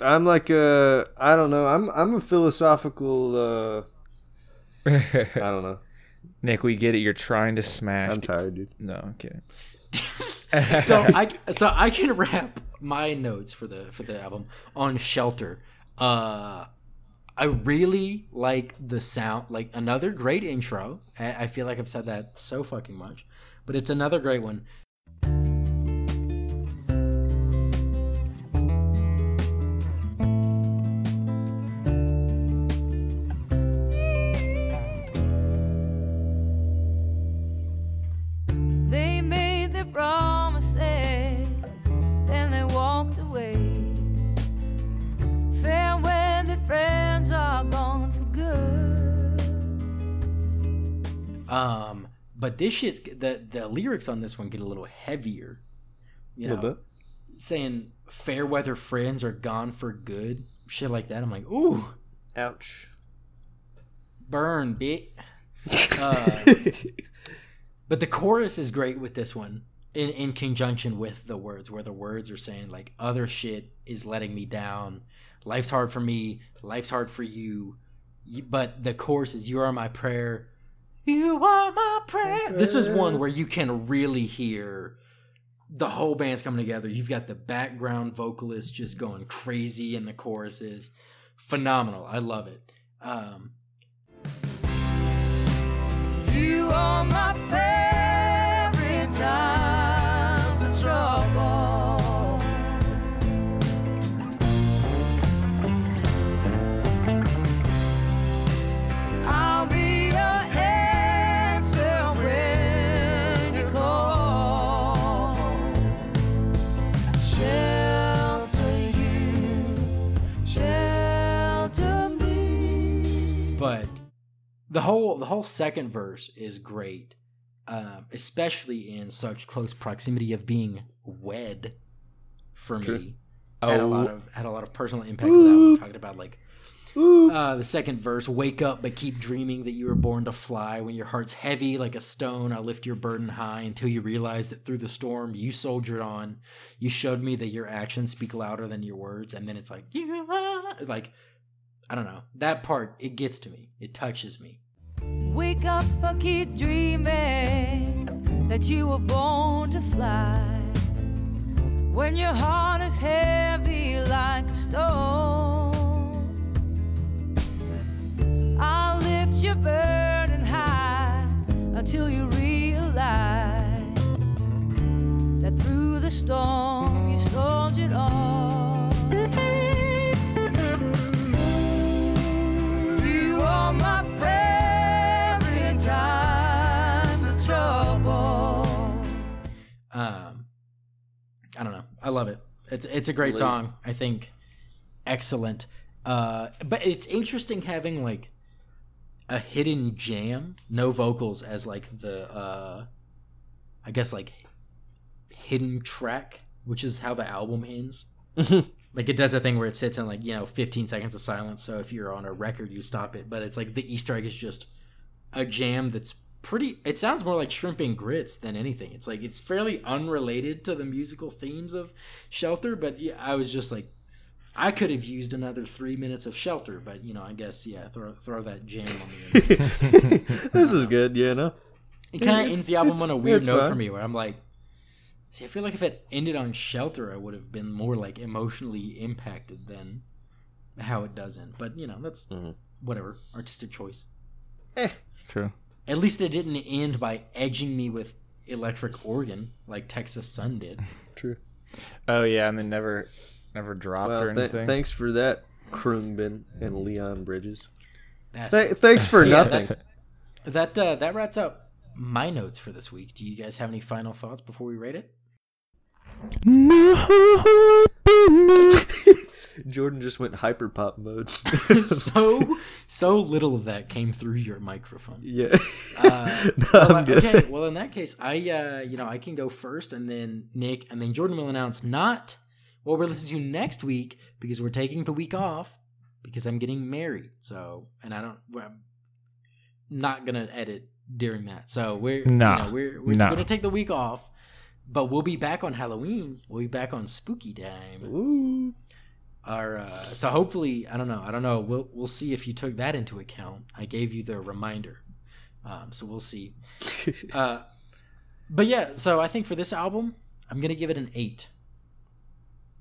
I'm like a I don't know. I'm I'm a philosophical uh I don't know. *laughs* Nick, we get it. You're trying to smash. I'm tired, dude. No, I'm kidding. *laughs* so I so I can wrap my notes for the for the album on Shelter. Uh, I really like the sound. Like another great intro. I, I feel like I've said that so fucking much, but it's another great one. This shit's the the lyrics on this one get a little heavier. You A know, little bit. saying fair weather friends are gone for good, shit like that. I'm like, ooh, Ouch. burn, bit. *laughs* Uh, but the chorus is great with this one in in conjunction with the words where the words are saying like other shit is letting me down life's hard for me life's hard for you but the chorus is you are my prayer you are my prayer. This is one where you can really hear the whole band's coming together. You've got the background vocalist just going crazy in the choruses. Phenomenal. I love it. Um You are my prayer the whole the whole second verse is great um, especially in such close proximity of being wed for True. me had a Oh. lot of had a lot of personal impact with that one talking about like uh, the second verse wake up but keep dreaming that you were born to fly. When your heart's heavy like a stone i'll lift your burden high until you realize that through the storm you soldiered on. You showed me that your actions speak louder than your words. And then it's like you like i don't know. That part it gets to me. It touches me Wake up or keep dreaming that you were born to fly. When your heart is heavy like a stone, I'll lift your burden high until you realize that through the storm you soldiered on. I don't know i love it. It's it's a great song i think. Excellent. Uh but it's interesting having like a hidden jam no vocals as like the uh i guess like hidden track which is how the album ends. Like it does a thing where it sits in like you know 15 seconds of silence so if you're on a record you stop it. But it's like the easter egg is just a jam that's pretty it sounds more like shrimp and grits than anything it's like it's fairly unrelated to the musical themes of shelter but yeah i was just like i could have used another three minutes of shelter but you know i guess yeah throw, throw that jam on me *laughs* *laughs* this is good, yeah, no? it kind of ends the album on a weird note fine. for me where i'm like see i feel like if it ended on shelter i would have been more like emotionally impacted than how it does end but you know that's Mhm. whatever artistic choice Eh, True. At least it didn't end by edging me with electric organ like Texas Sun did. *laughs* True. Oh yeah, and then never, never dropped or Well, th- anything. thanks for that, Khruangbin and Leon Bridges. Th- thanks for Yeah, nothing. that uh, that wraps up my notes for this week. Do you guys have any final thoughts before we rate it? *laughs* Jordan just went hyper pop mode. *laughs* so *laughs* so little of that came through your microphone. yeah. Uh, No, well, I'm good. okay, well in that case, I uh, you know I can go first, and then Nick, and then Jordan will announce not what we're listening to next week because we're taking the week off because I'm getting married. So, and I don't, I'm not gonna edit during that. So we're Nah, you know, we're we're nah. gonna take the week off, but we'll be back on Halloween. We'll be back on Spooky Time. Ooh. Our, uh, so hopefully, I don't know. I don't know. We'll we'll see if you took that into account. I gave you the reminder, um, so we'll see. *laughs* Uh, but yeah, so I think for this album, I'm gonna give it an eight.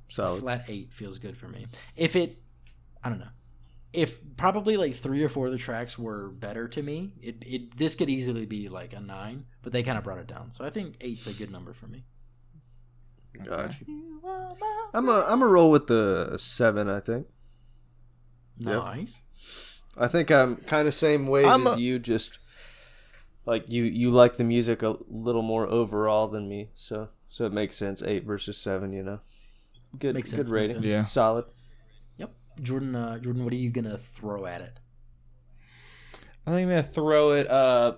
So flat eight feels good for me. If it, I don't know. If probably like three or four of the tracks were better to me, it, it this could easily be like a nine, but they kind of brought it down. So I think eight's a good number for me. Gotcha. I'm a I'm a roll with the seven. I think. Yep. Nice. I think I'm kind of same way I'm as a- you. Just like you, you like the music a little more overall than me. So so it makes sense. Eight versus seven. You know. Good. Makes good sense, makes rating. sense. Yeah. Solid. Yep. Jordan, uh, Jordan, what are you gonna throw at it? I think I'm gonna throw it uh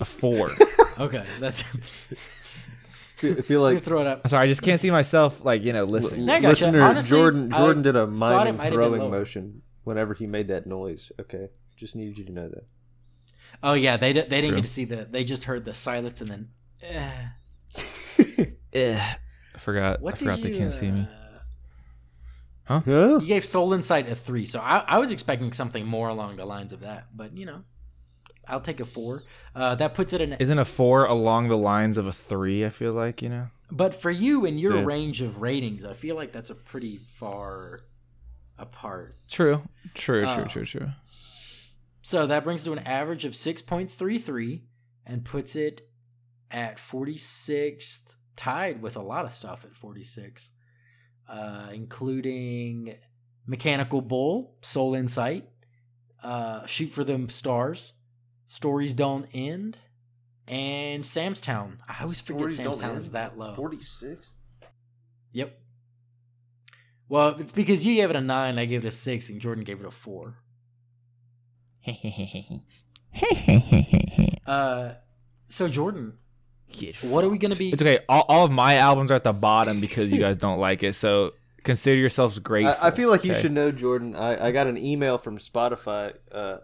a four. *laughs* Okay, that's. I feel like throw it up. Sorry, I just can't see myself like you know listening. I gotcha. listener Honestly, Jordan I Jordan did a thought it miming might have been throwing motion whenever he made that noise. Okay, just needed you to know that. Oh yeah, they di- they didn't True. get to see the. They just heard the silence and then. eh. *laughs* I forgot. What I forgot did they you, can't see me. Uh, Yeah. You gave Soul Insight a three, so I, I was expecting something more along the lines of that. But you know, I'll take a four. Uh, that puts it in. Isn't a four along the lines of a three? I feel like you know. But for you and your Dude. range of ratings, I feel like that's a pretty far apart. True. True. True. True. True. So that brings to an average of 6.33 and puts it at 46th, tied with a lot of stuff at 46, uh, including Mechanical Bull, Soul Insight, uh, Shoot for Them Stars, Stories Don't End, and Sam's Town. I always forget Stories Sam's Don't Town is that low. Forty six. Yep. Well, it's because you gave it a 9, I gave it a 6, and Jordan gave it a 4. *laughs* Uh, so Jordan, what are we gonna be? It's okay. All, all of my albums are at the bottom because you guys don't *laughs* like it. So consider yourselves grateful. I, I feel like you should know, Jordan. I, I got an email from Spotify uh,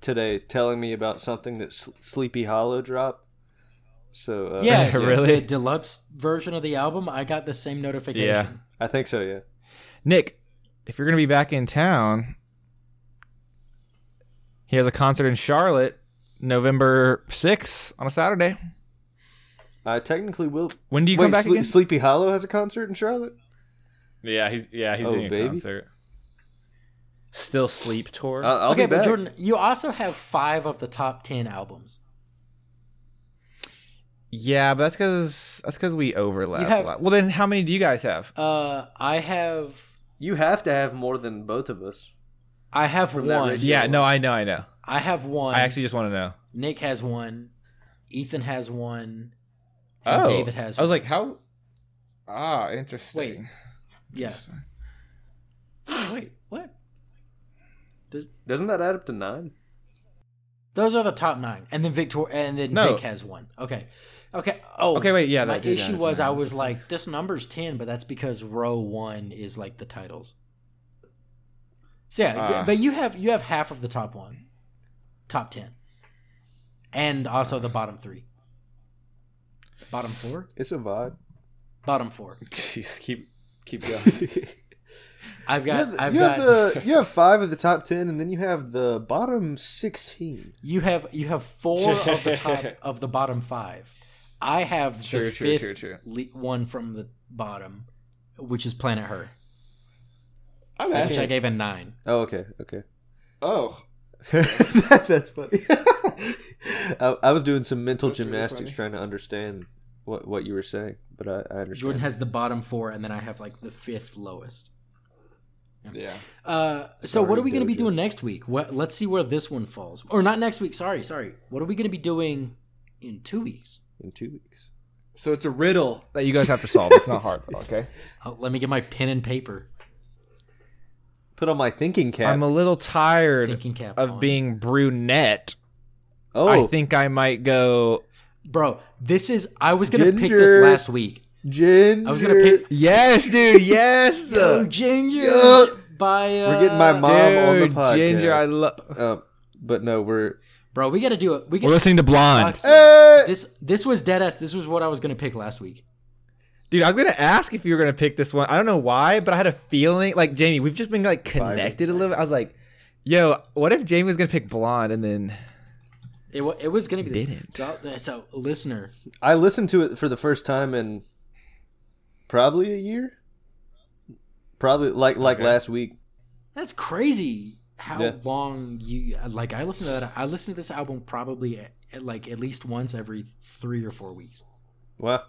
today telling me about something that S- Sleepy Hallow dropped. So uh, Yeah, *laughs* so Really? The deluxe version of the album, I got the same notification. Yeah. I think so. Yeah. Nick, if you're gonna be back in town, he has a concert in Charlotte, November 6th on a Saturday. I technically will. When do you Wait, come back Sle- again? Sleepy Hallow has a concert in Charlotte. Yeah, he's yeah he's Oh, doing a concert. Still sleep tour. I'll, I'll okay, be but back. Jordan, you also have five of the top ten albums. yeah, but that's because that's because we overlap. You have- a lot. Well, then how many do you guys have? Uh, I have, You have to have more than both of us. I have From that one. ratio. Yeah, no, I know, I know. I have one. I actually just want to know. Nick has one. Ethan has one. And Oh, David has. I was one. like, how? Ah, interesting. Wait. yeah. *gasps* Wait, what? Does Doesn't that add up to nine? Those are the top nine, and then Victor, and then No. Vic has one. Okay, okay. Oh, Okay, wait, yeah, My that issue add was I was like, this number's ten, but that's because row one is like the titles. So yeah, Ah. but you have you have half of the top one, top ten, and also the bottom three. Bottom four, It's a vibe. bottom four. *laughs* Jeez, keep keep *laughs* going. I've You got, have, the, I've you got. have the *laughs* you have five of the top ten, and then you have the bottom sixteen. You have you have four of the top of the bottom five. I have True, the true, fifth true, true. le- one from the bottom, which is Planet Her, I'm which I gave a nine. Oh, okay, okay. Oh, That's funny. I, I was doing some mental That's gymnastics funny. trying to understand what what you were saying, but I, I understand. Jordan has the bottom four, and then I have like the fifth lowest. yeah. Uh, so what are we going to be doing next week? What? Let's see where this one falls, or not next week. Sorry, sorry. What are we going to be doing in two weeks? in two weeks. So it's a riddle. that you guys have to solve. It's not hard. *laughs* Okay. Oh, let me get my pen and paper. Put on my thinking cap. I'm a little tired Thinking cap of on. being brunette. oh, I think I might go. Bro, this is. I was going to pick this last week. ginger. I was going to pick. Yes, dude. Yes. *laughs* Go Ginger Yeah. by. Uh, We're getting my mom on the Dude, podcast. Ginger, I love. Uh, but no, we're Bro, we got to do it. We We're got listening to Blonde. Hey! this. This was dead ass. This was what I was going to pick last week. Dude, I was gonna ask if you were gonna pick this one. I don't know why, but I had a feeling like Jamie, we've just been like connected a little bit. I was like, yo, what if Jamie was gonna pick blonde and then It, wa- it was going to be this. Didn't. So, uh, so, listener, I listened to it for the first time in probably a year. Probably like like Okay. last week. That's crazy. How Yeah. long you like? I listened to that. I listened to this album probably at, at, like at least once every three or four weeks. Wow.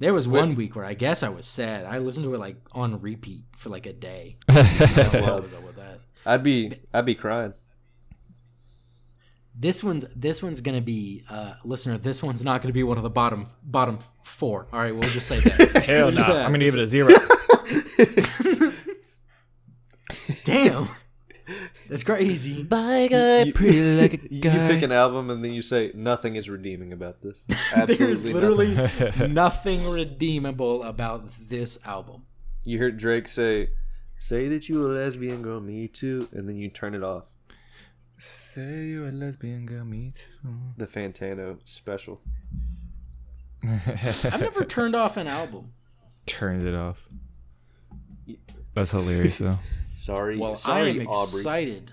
There was one week where I guess I was sad. I listened to it like on repeat for like a day. *laughs* That's what was up with that. I'd be I'd be crying. This one's this one's gonna be uh listener. This one's not gonna be one of the bottom bottom four. All right, we'll just say that. *laughs* Hell We'll no. just say that. I'm gonna give it a zero. *laughs* Damn, that's crazy. By God, pretty like a You, *laughs* you pick an album and then you say nothing is redeeming about this. Absolutely There's nothing. literally nothing redeemable about this album. You heard Drake say, "Say that you a lesbian girl, me too," and then you turn it off. Say you're a lesbian girl, me too. The Fantano special. *laughs* I've never turned off an album. Turns it off. That's hilarious though. *laughs* Sorry, Well, sorry, I am Aubrey. excited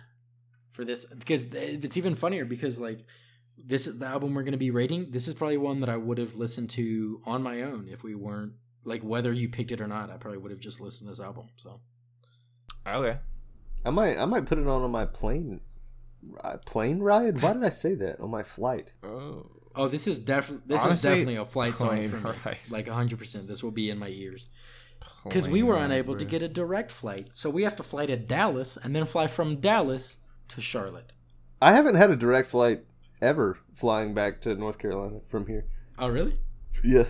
for this because it's even funnier because like this is the album we're going to be rating. This is probably one that I would have listened to on my own if we weren't like whether you picked it or not. I probably would have just listened to this album. So okay. I might, I might put it on on my plane, ri- plane ride. Why did I say that on my flight? Oh. oh, this is definitely this Honestly, is definitely a flight song plain for me. right. Like hundred percent, this will be in my ears because we were unable to get a direct flight, so we have to fly to Dallas and then fly from Dallas to Charlotte. I haven't had a direct flight ever flying back to North Carolina from here. Oh, really? Yeah,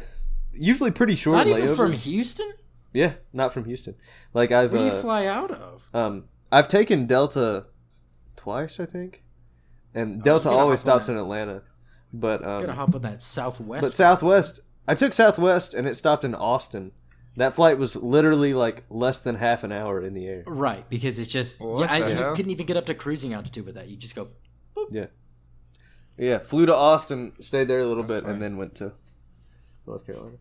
usually pretty short Not layovers. even from Houston. yeah, not from Houston. Like I've, Where do you uh, fly out of? um, I've taken Delta twice, I think, and Delta Oh, gotta always stops in Atlanta. But um, Gotta hop on that Southwest. But Southwest, I took Southwest and it stopped in Austin. That flight was literally like less than half an hour in the air. right, because it's just What yeah, I, the you couldn't even get up to cruising altitude with that. You just go. Yeah. Yeah, flew to Austin, stayed there a little bit, and then went to North Carolina.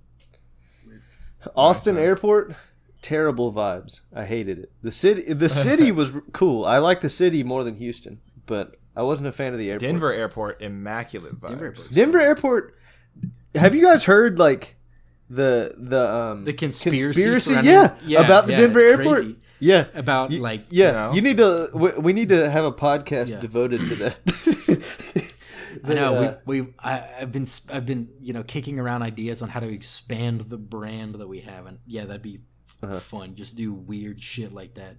Austin Airport, terrible vibes. I hated it. The city, the city *laughs* was cool. I like the city more than Houston, but I wasn't a fan of the airport. Denver Airport, immaculate vibes. Denver Airport. Denver Airport. Have you guys heard like the the um The conspiracy surrounding- Yeah, Yeah, about the yeah, Denver Airport. crazy. Yeah, About You- like yeah. No. You need to. We, we need to have a podcast Yeah. devoted to that. *laughs* *laughs* I know uh, we we I, I've been I've been you know kicking around ideas on how to expand the brand that we have, and yeah, that'd be Uh-huh. fun. Just do weird shit like that.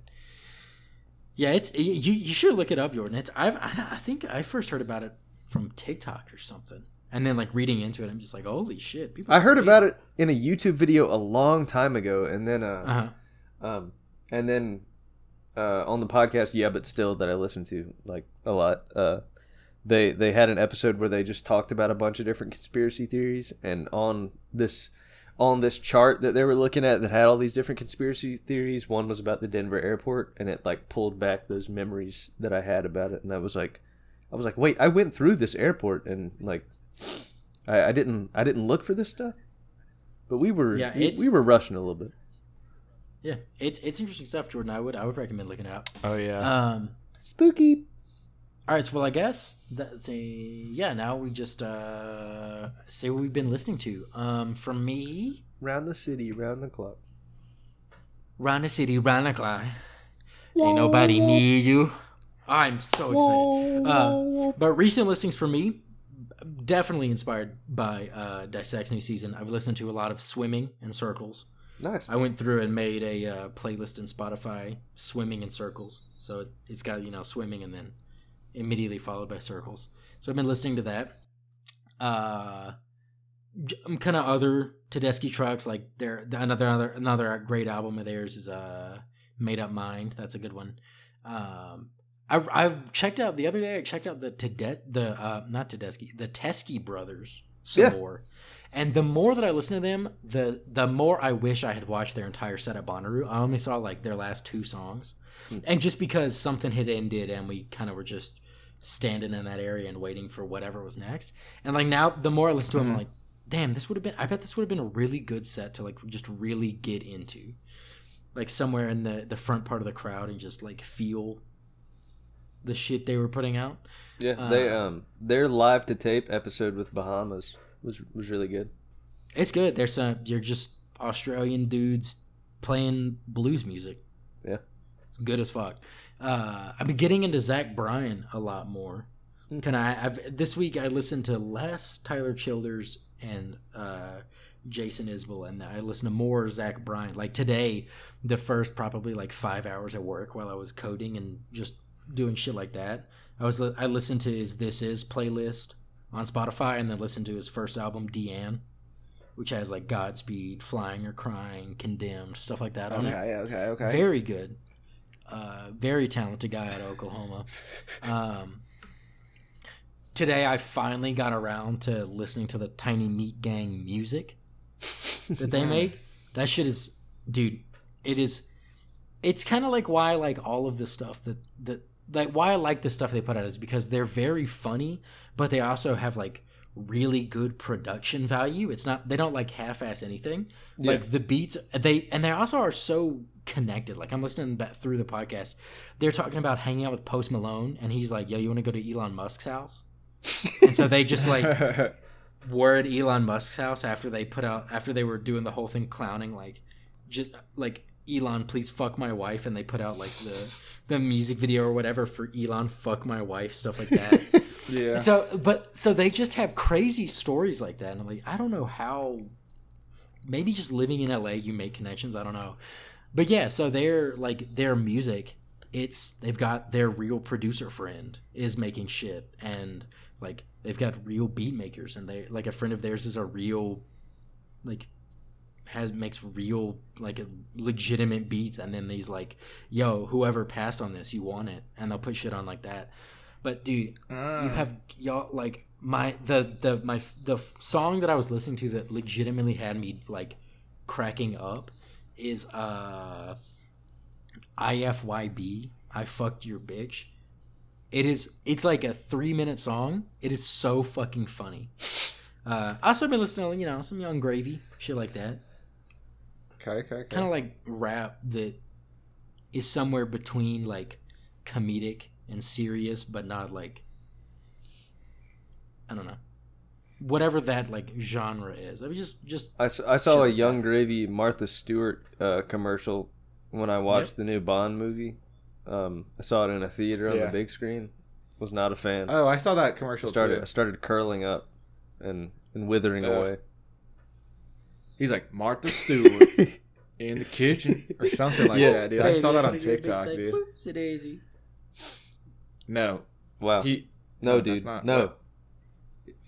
Yeah, it's you. You should look it up, Jordan. It's I've I, I think I first heard about it from TikTok or something, and then like reading into it, I'm just like, holy shit! People I heard about it in a YouTube video a long time ago, and then uh, Uh huh. um, and then uh, on the podcast, yeah, but still that I listen to like a lot. Uh, they they had an episode where they just talked about a bunch of different conspiracy theories, and on this on this chart that they were looking at that had all these different conspiracy theories, one was about the Denver airport, and it like pulled back those memories that I had about it, and I was like, I was like, wait, I went through this airport, and like, I, I didn't I didn't look for this stuff, but we were Yeah, we, we were rushing a little bit. Yeah, it's it's interesting stuff, Jordan. I would I would recommend looking it up. Oh yeah. Um. Spooky. All right, so well, I guess that's a yeah. Now we just uh say what we've been listening to. Um, for me, Round the city, round the clock. round the city, round the clock. Ain't nobody need you. I'm so excited. Uh, but recent listings for me, definitely inspired by uh, Dissect's new season. I've listened to a lot of swimming in circles. Nice. I went through and made a uh, playlist in Spotify, swimming in circles. So it's got you know swimming and then immediately followed by circles. So I've been listening to that. Uh, I'm kind of other Tedeschi trucks like there another another another great album of theirs is uh Made Up Mind. That's a good one. Um, I I've checked out the other day. I checked out the Tede the uh not Tedeschi the Teskey brothers some Yeah. more. And the more that I listen to them, the the more I wish I had watched their entire set at Bonnaroo. I only saw like their last two songs, and just because something had ended and we kind of were just standing in that area and waiting for whatever was next. And like now, the more I listen to them, I'm like, damn, this would have been. I bet this would have been a really good set to like just really get into, like somewhere in the the front part of the crowd and just like feel the shit they were putting out. Yeah, they um their live to tape episode with Bahamas was was really good. It's good. There's some. You're just Australian dudes playing blues music. Yeah. It's good as fuck. Uh, I've been getting into Zach Bryan a lot more. Can I? I've, this week I listened to less Tyler Childers and uh, Jason Isbell, and I listened to more Zach Bryan. Like today, the first probably like five hours at work while I was coding and just doing shit like that. I was I listened to his This Is playlist on Spotify, and then listened to his first album, DeAnn, which has like Godspeed, Flying or Crying, Condemned, stuff like that on it. Okay, okay, okay. Very good. Uh, very talented guy out of Oklahoma. Um, today, I finally got around to listening to the Tiny Meat Gang music that they *laughs* make. That shit is, dude. It is. It's kind of like why I like all of the stuff that that like why I like the stuff they put out is because they're very funny, but they also have like really good production value. It's not they don't like half-ass anything. Like the beats they and they also are so connected. Like I'm listening back through the podcast. They're talking about hanging out with Post Malone and he's like, "Yo, you want to go to Elon Musk's house?" and so they just like *laughs* were at Elon Musk's house after they put out after they were doing the whole thing clowning like just like Elon please fuck my wife and they put out like the the music video or whatever for Elon fuck my wife stuff like that. *laughs* yeah. And so but so they just have crazy stories like that and I'm like I don't know how maybe just living in LA you make connections, I don't know. But yeah, so their like their music it's they've got their real producer friend is making shit and like they've got real beat makers and they like a friend of theirs is a real like has makes real like a legitimate beats and then these like yo whoever passed on this you want it and they'll put shit on like that. But dude you ah. have y'all like my the the my the song that i was listening to that legitimately had me like cracking up is uh ifyb i fucked your bitch. It is it's like a three minute song. It is so fucking funny. Uh i also been listening to you know some yung gravy shit like that. Okay, okay, okay. kind of like rap that is somewhere between like comedic and serious, but not like I don't know, whatever that like genre is. I mean, just just I, saw a Shit. Yung Gravy Martha Stewart uh, commercial when I watched the new Bond movie. Um, I saw it in a theater on Yeah. the big screen. Was not a fan. Oh, I saw that commercial started I too. started curling up and and withering Ugh. away. He's like Martha Stewart *laughs* in the kitchen or something like Yeah. that, dude. I saw that on TikTok, like, dude. "Whoopsie daisy." No, Wow. he no, no, dude. not- no.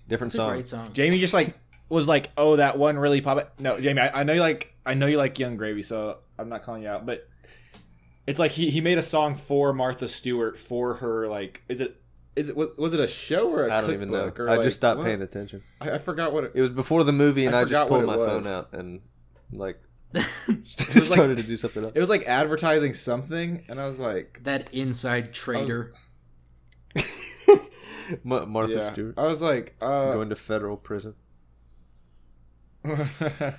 Different song. great song. Jamie just like was like, oh, that one really pop. No, Jamie, I, I know you like, I know you like Yung Gravy, so I'm not calling you out, but it's like he he made a song for Martha Stewart for her like, is it? Is it was, was it a show or a I don't even know. or I like, just stopped what? paying attention. I, I forgot what it. It was before the movie, and I I, just pulled my it phone out and like *laughs* was like- started to do something else. It was like advertising something, and I was like, that inside trader. *laughs* *laughs* Ma- Martha yeah. Stewart I was like, uh, going to federal prison. *laughs* I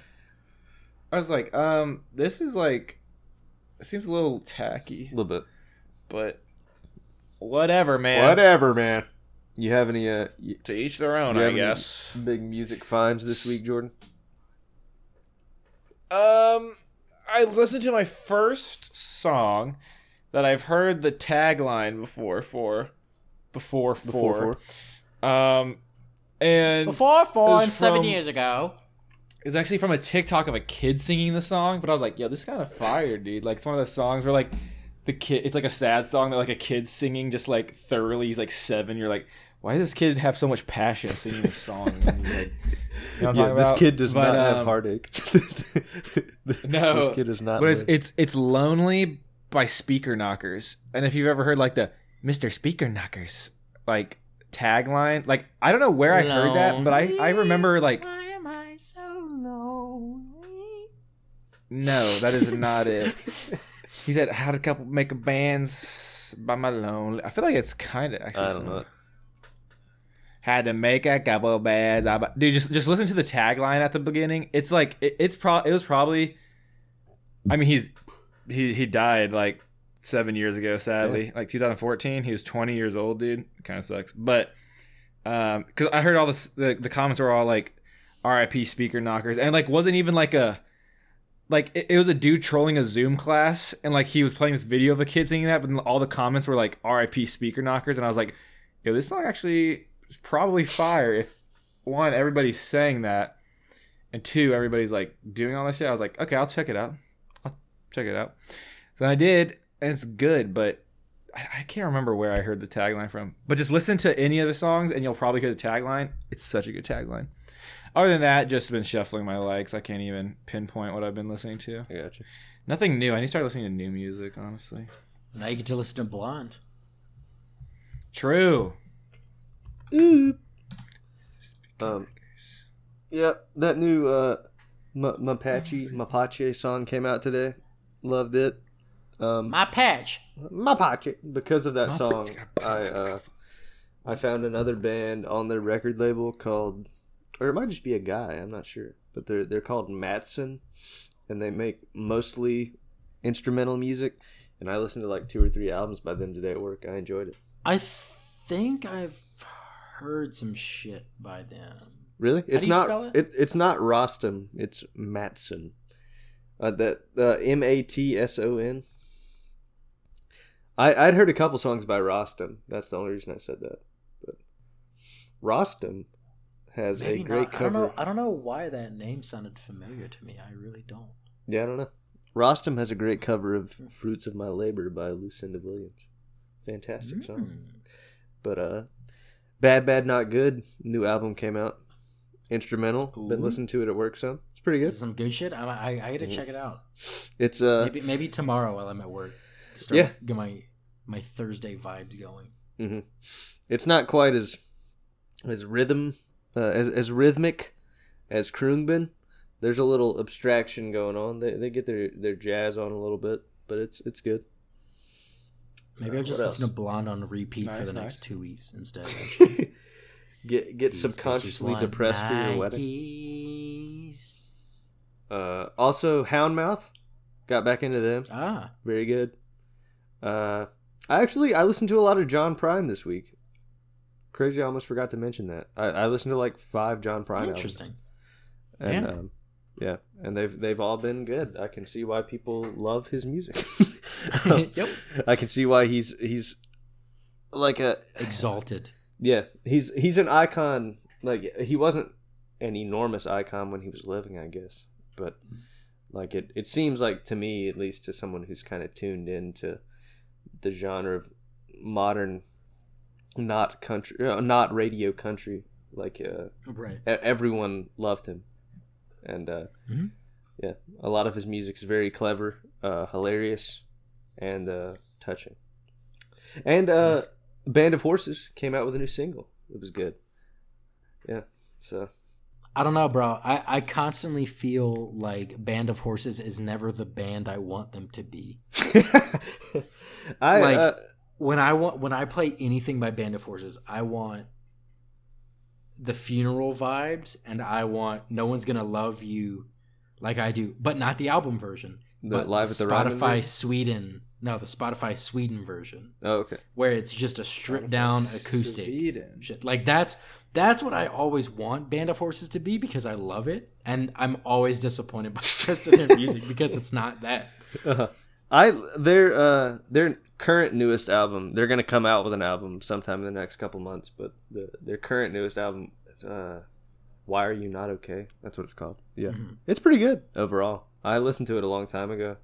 was like, um, this is like, it seems a little tacky, A little bit. but whatever, man. Whatever, man. You have any uh, y- To each their own, You I guess. big music finds this week, Jordan? Um, I listened to my first song that I've heard the tagline before for, before for, um, and Before four and was seven from- years ago. It was actually from a TikTok of a kid singing the song, but I was like, yo, this is kind of fire, dude. Like, it's one of those songs where, like, the kid, it's like a sad song that, like, a kid singing just, like, thoroughly. He's, like, seven. You're like, why does this kid have so much passion singing this song? And like, you know Yeah, this about? kid does But, not have um, heartache. *laughs* No, this kid is not. But it's, it's, it's Lonely by Speaker Knockerz. And if you've ever heard, like, the Mr. Speaker Knockerz, like, tagline, like, I don't know where I heard that, but I, I remember, like, Why am I so lonely? No, that is not it. *laughs* He said, "Had a couple make a bands by my lonely." I feel like it's kind of actually. I don't similar. know. Had to make a couple bands. I bu- Dude, just just listen to the tagline at the beginning. It's like it, it's pro. It was probably. I mean, he's he he died like seven years ago. Sadly, like 2014. He was 20 years old, dude. Kind of sucks, but um, because I heard all this, the the comments were all like, "R.I.P. Speaker Knockerz," and like wasn't even like a like it, it was a dude trolling a Zoom class, and like he was playing this video of a kid singing that, but then all the comments were like "R.I.P. speaker knockerz," and I was like, "Yo, this song actually is probably fire." If one, everybody's saying that, and two, everybody's like doing all that shit. I was like, "Okay, I'll check it out. I'll check it out." So I did, and it's good, but I, I can't remember where I heard the tagline from. But just listen to any of the songs, and you'll probably hear the tagline. It's such a good tagline. Other than that, just been shuffling my likes. I can't even pinpoint what I've been listening to. I got you. Nothing new. I need to start listening to new music, honestly. Now you get to listen to Blonde. True. Um, yeah, that new uh, M- Mapache Mapache song came out today. Loved it. Um, My patch. My pocket. Because of that song, I uh, I found another band on their record label called, or it might just be a guy. I'm not sure, but they're they're called Matson, and they make mostly instrumental music. And I listened to like two or three albums by them today at work. I enjoyed it. I think I've heard some shit by them. Really? It's do you not. spell it? It? It's not Rostam. It's Matson. Uh, that uh, M A T S O N. I I'd heard a couple songs by Rostam. That's the only reason I said that. But Rostam has Maybe a great not. I don't cover. know. I don't know why that name sounded familiar to me. I really don't. Yeah, I don't know. Rostam has a great cover of "Fruits of My Labor" by Lucinda Williams. Fantastic song. Hmm. But uh, "Bad Bad Not Good" new album came out. Instrumental. Been listening to it at work some. It's pretty good. some good shit. I I, I gotta check it out. It's uh. Maybe maybe tomorrow while I'm at work. Start, Yeah. Get my my Thursday vibes going. hmm It's not quite as as rhythm uh, as as rhythmic as Khruangbin. There's a little abstraction going on. They they get their their jazz on a little bit, but it's it's good. Maybe Uh, I'll just what listen else? to Blonde on repeat for the nice. next two weeks instead. *laughs* get get These subconsciously bitches want depressed for your wedding. Nikes. Uh, also, Houndmouth got back into them. Ah, Very good. Uh, I actually I listened to a lot of John Prine this week. Crazy, I almost forgot to mention that. I, I listened to like five John Prine albums. interesting. And Yeah. um, yeah, and they've they've all been good. I can see why people love his music. *laughs* *laughs* Yep. I can see why he's he's like a Exalted. yeah he's he's an icon. Like he wasn't an enormous icon when he was living, I guess, but like it it seems like to me at least to someone who's kind of tuned into the genre of modern not country uh, not radio country like uh Right. everyone loved him. And uh Mhm. yeah a lot of his music's very clever uh hilarious and uh touching. And uh band of horses came out with a new single. It was good. Yeah so I don't know, bro. I, I constantly feel like Band of Horses is never the band I want them to be. *laughs* i Like- uh, When I want when I play anything by Band of Horses, I want the funeral vibes and I want no one's gonna love you like I do, but not the album version. The but Live the at the Ryman Spotify version? Sweden. No, the Spotify Sweden version. oh, okay Where it's just a stripped down acoustic. Sweden. shit. Like that's that's what I always want Band of Horses to be because I love it, and I'm always disappointed *laughs* by the rest of their music because it's not that. I their uh their current newest album they're gonna come out with an album sometime in the next couple months but the their current newest album is, uh why are you not okay that's what it's called yeah Mm-hmm. it's pretty good overall I listened to it a long time ago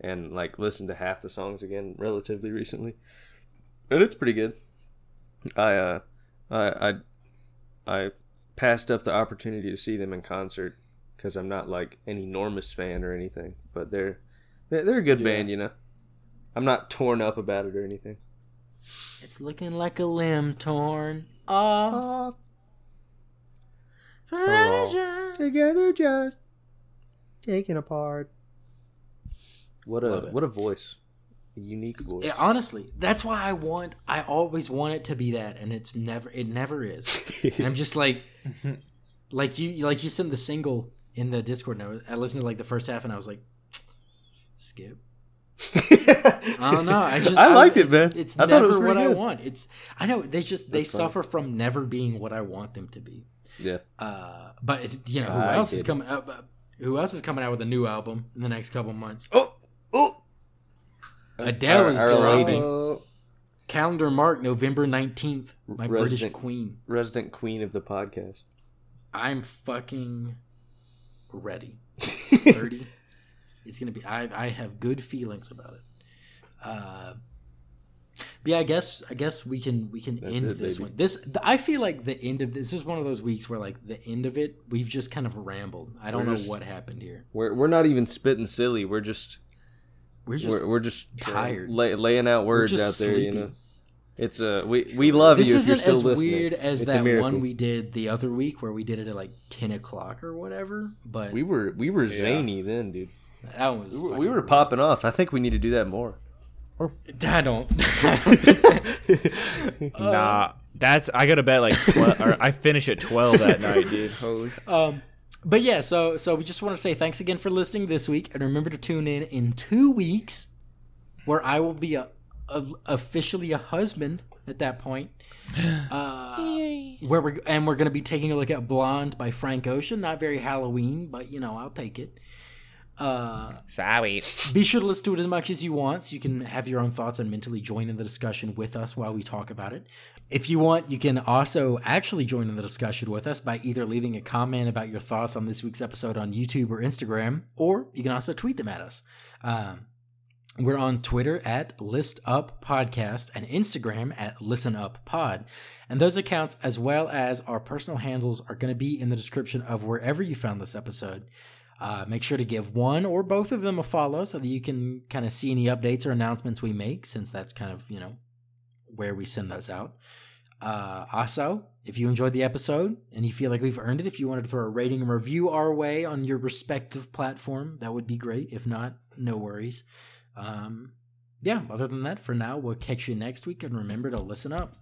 and like listened to half the songs again relatively recently and it's pretty good I uh I I I passed up the opportunity to see them in concert because I'm not like an enormous fan or anything but they're they're, they're a good band, you know. I'm not torn up about it or anything. It's looking like a limb torn off. Forever just- together, just taken apart. What a what a voice, a unique voice. Yeah, honestly, that's why I want. I always want it to be that, and it's never. It never is. *laughs* And I'm just like, like you, like you sent the single in the Discord. And I, was- I listened to like the first half, and I was like, skip. *laughs* I don't know. I just I liked it, man. It's I thought it never what pretty I want. It's I know they just they That's funny. suffer from never being what I want them to be. yeah, Uh, but it, you know who I else get is coming up? Uh, Who else is coming out with a new album in the next couple months? Oh, oh. Adele Our- is Our dropping. Lady. Uh, Calendar mark November 19th. My British Resident- queen. Resident queen of the podcast. I'm fucking ready. *laughs* 30. it's going to be I I have good feelings about it. Uh but yeah, I guess I guess we can we can That's end it, this baby. one. This th- I feel like the end of this is one of those weeks where like the end of it we've just kind of rambled. I don't We're know just- what happened here. We're we're not even spitting silly. We're just We're just we're, we're just uh, tired. lay, laying out words out just there. You know, it's uh we we love this you if you're isn't still as listening. weird as It's that one we did the other week where we did it at like ten o'clock or whatever. But We were we were zany then, dude. that was We were, we were popping off. I think we need to do that more. *laughs* I don't. *laughs* Nah, that's I go to bed like twelve. or I finish at twelve that night, dude. *laughs* Holy. Um, but yeah, so so we just want to say thanks again for listening this week, and remember to tune in in two weeks, where I will be a, a officially a husband at that point. *gasps* Uh, where we're and we're gonna be taking a look at Blonde by Frank Ocean. Not very Halloween, but you know I'll take it. Uh, Sorry. be sure to listen to it as much as you want so you can have your own thoughts and mentally join in the discussion with us while we talk about it. If you want, you can also actually join in the discussion with us by either leaving a comment about your thoughts on this week's episode on YouTube or Instagram, or you can also tweet them at us. Um, we're on Twitter at List Up Podcast and Instagram at Listen Up Pod. And those accounts, as well as our personal handles, are going to be in the description of wherever you found this episode. Uh, make sure to give one or both of them a follow so that you can kind of see any updates or announcements we make, since that's kind of, you know, where we send those out. Uh, also, if you enjoyed the episode and you feel like we've earned it, if you wanted to throw a rating and review our way on your respective platform, that would be great. If not, no worries. Um, yeah, other than that, for now, we'll catch you next week and remember to listen up.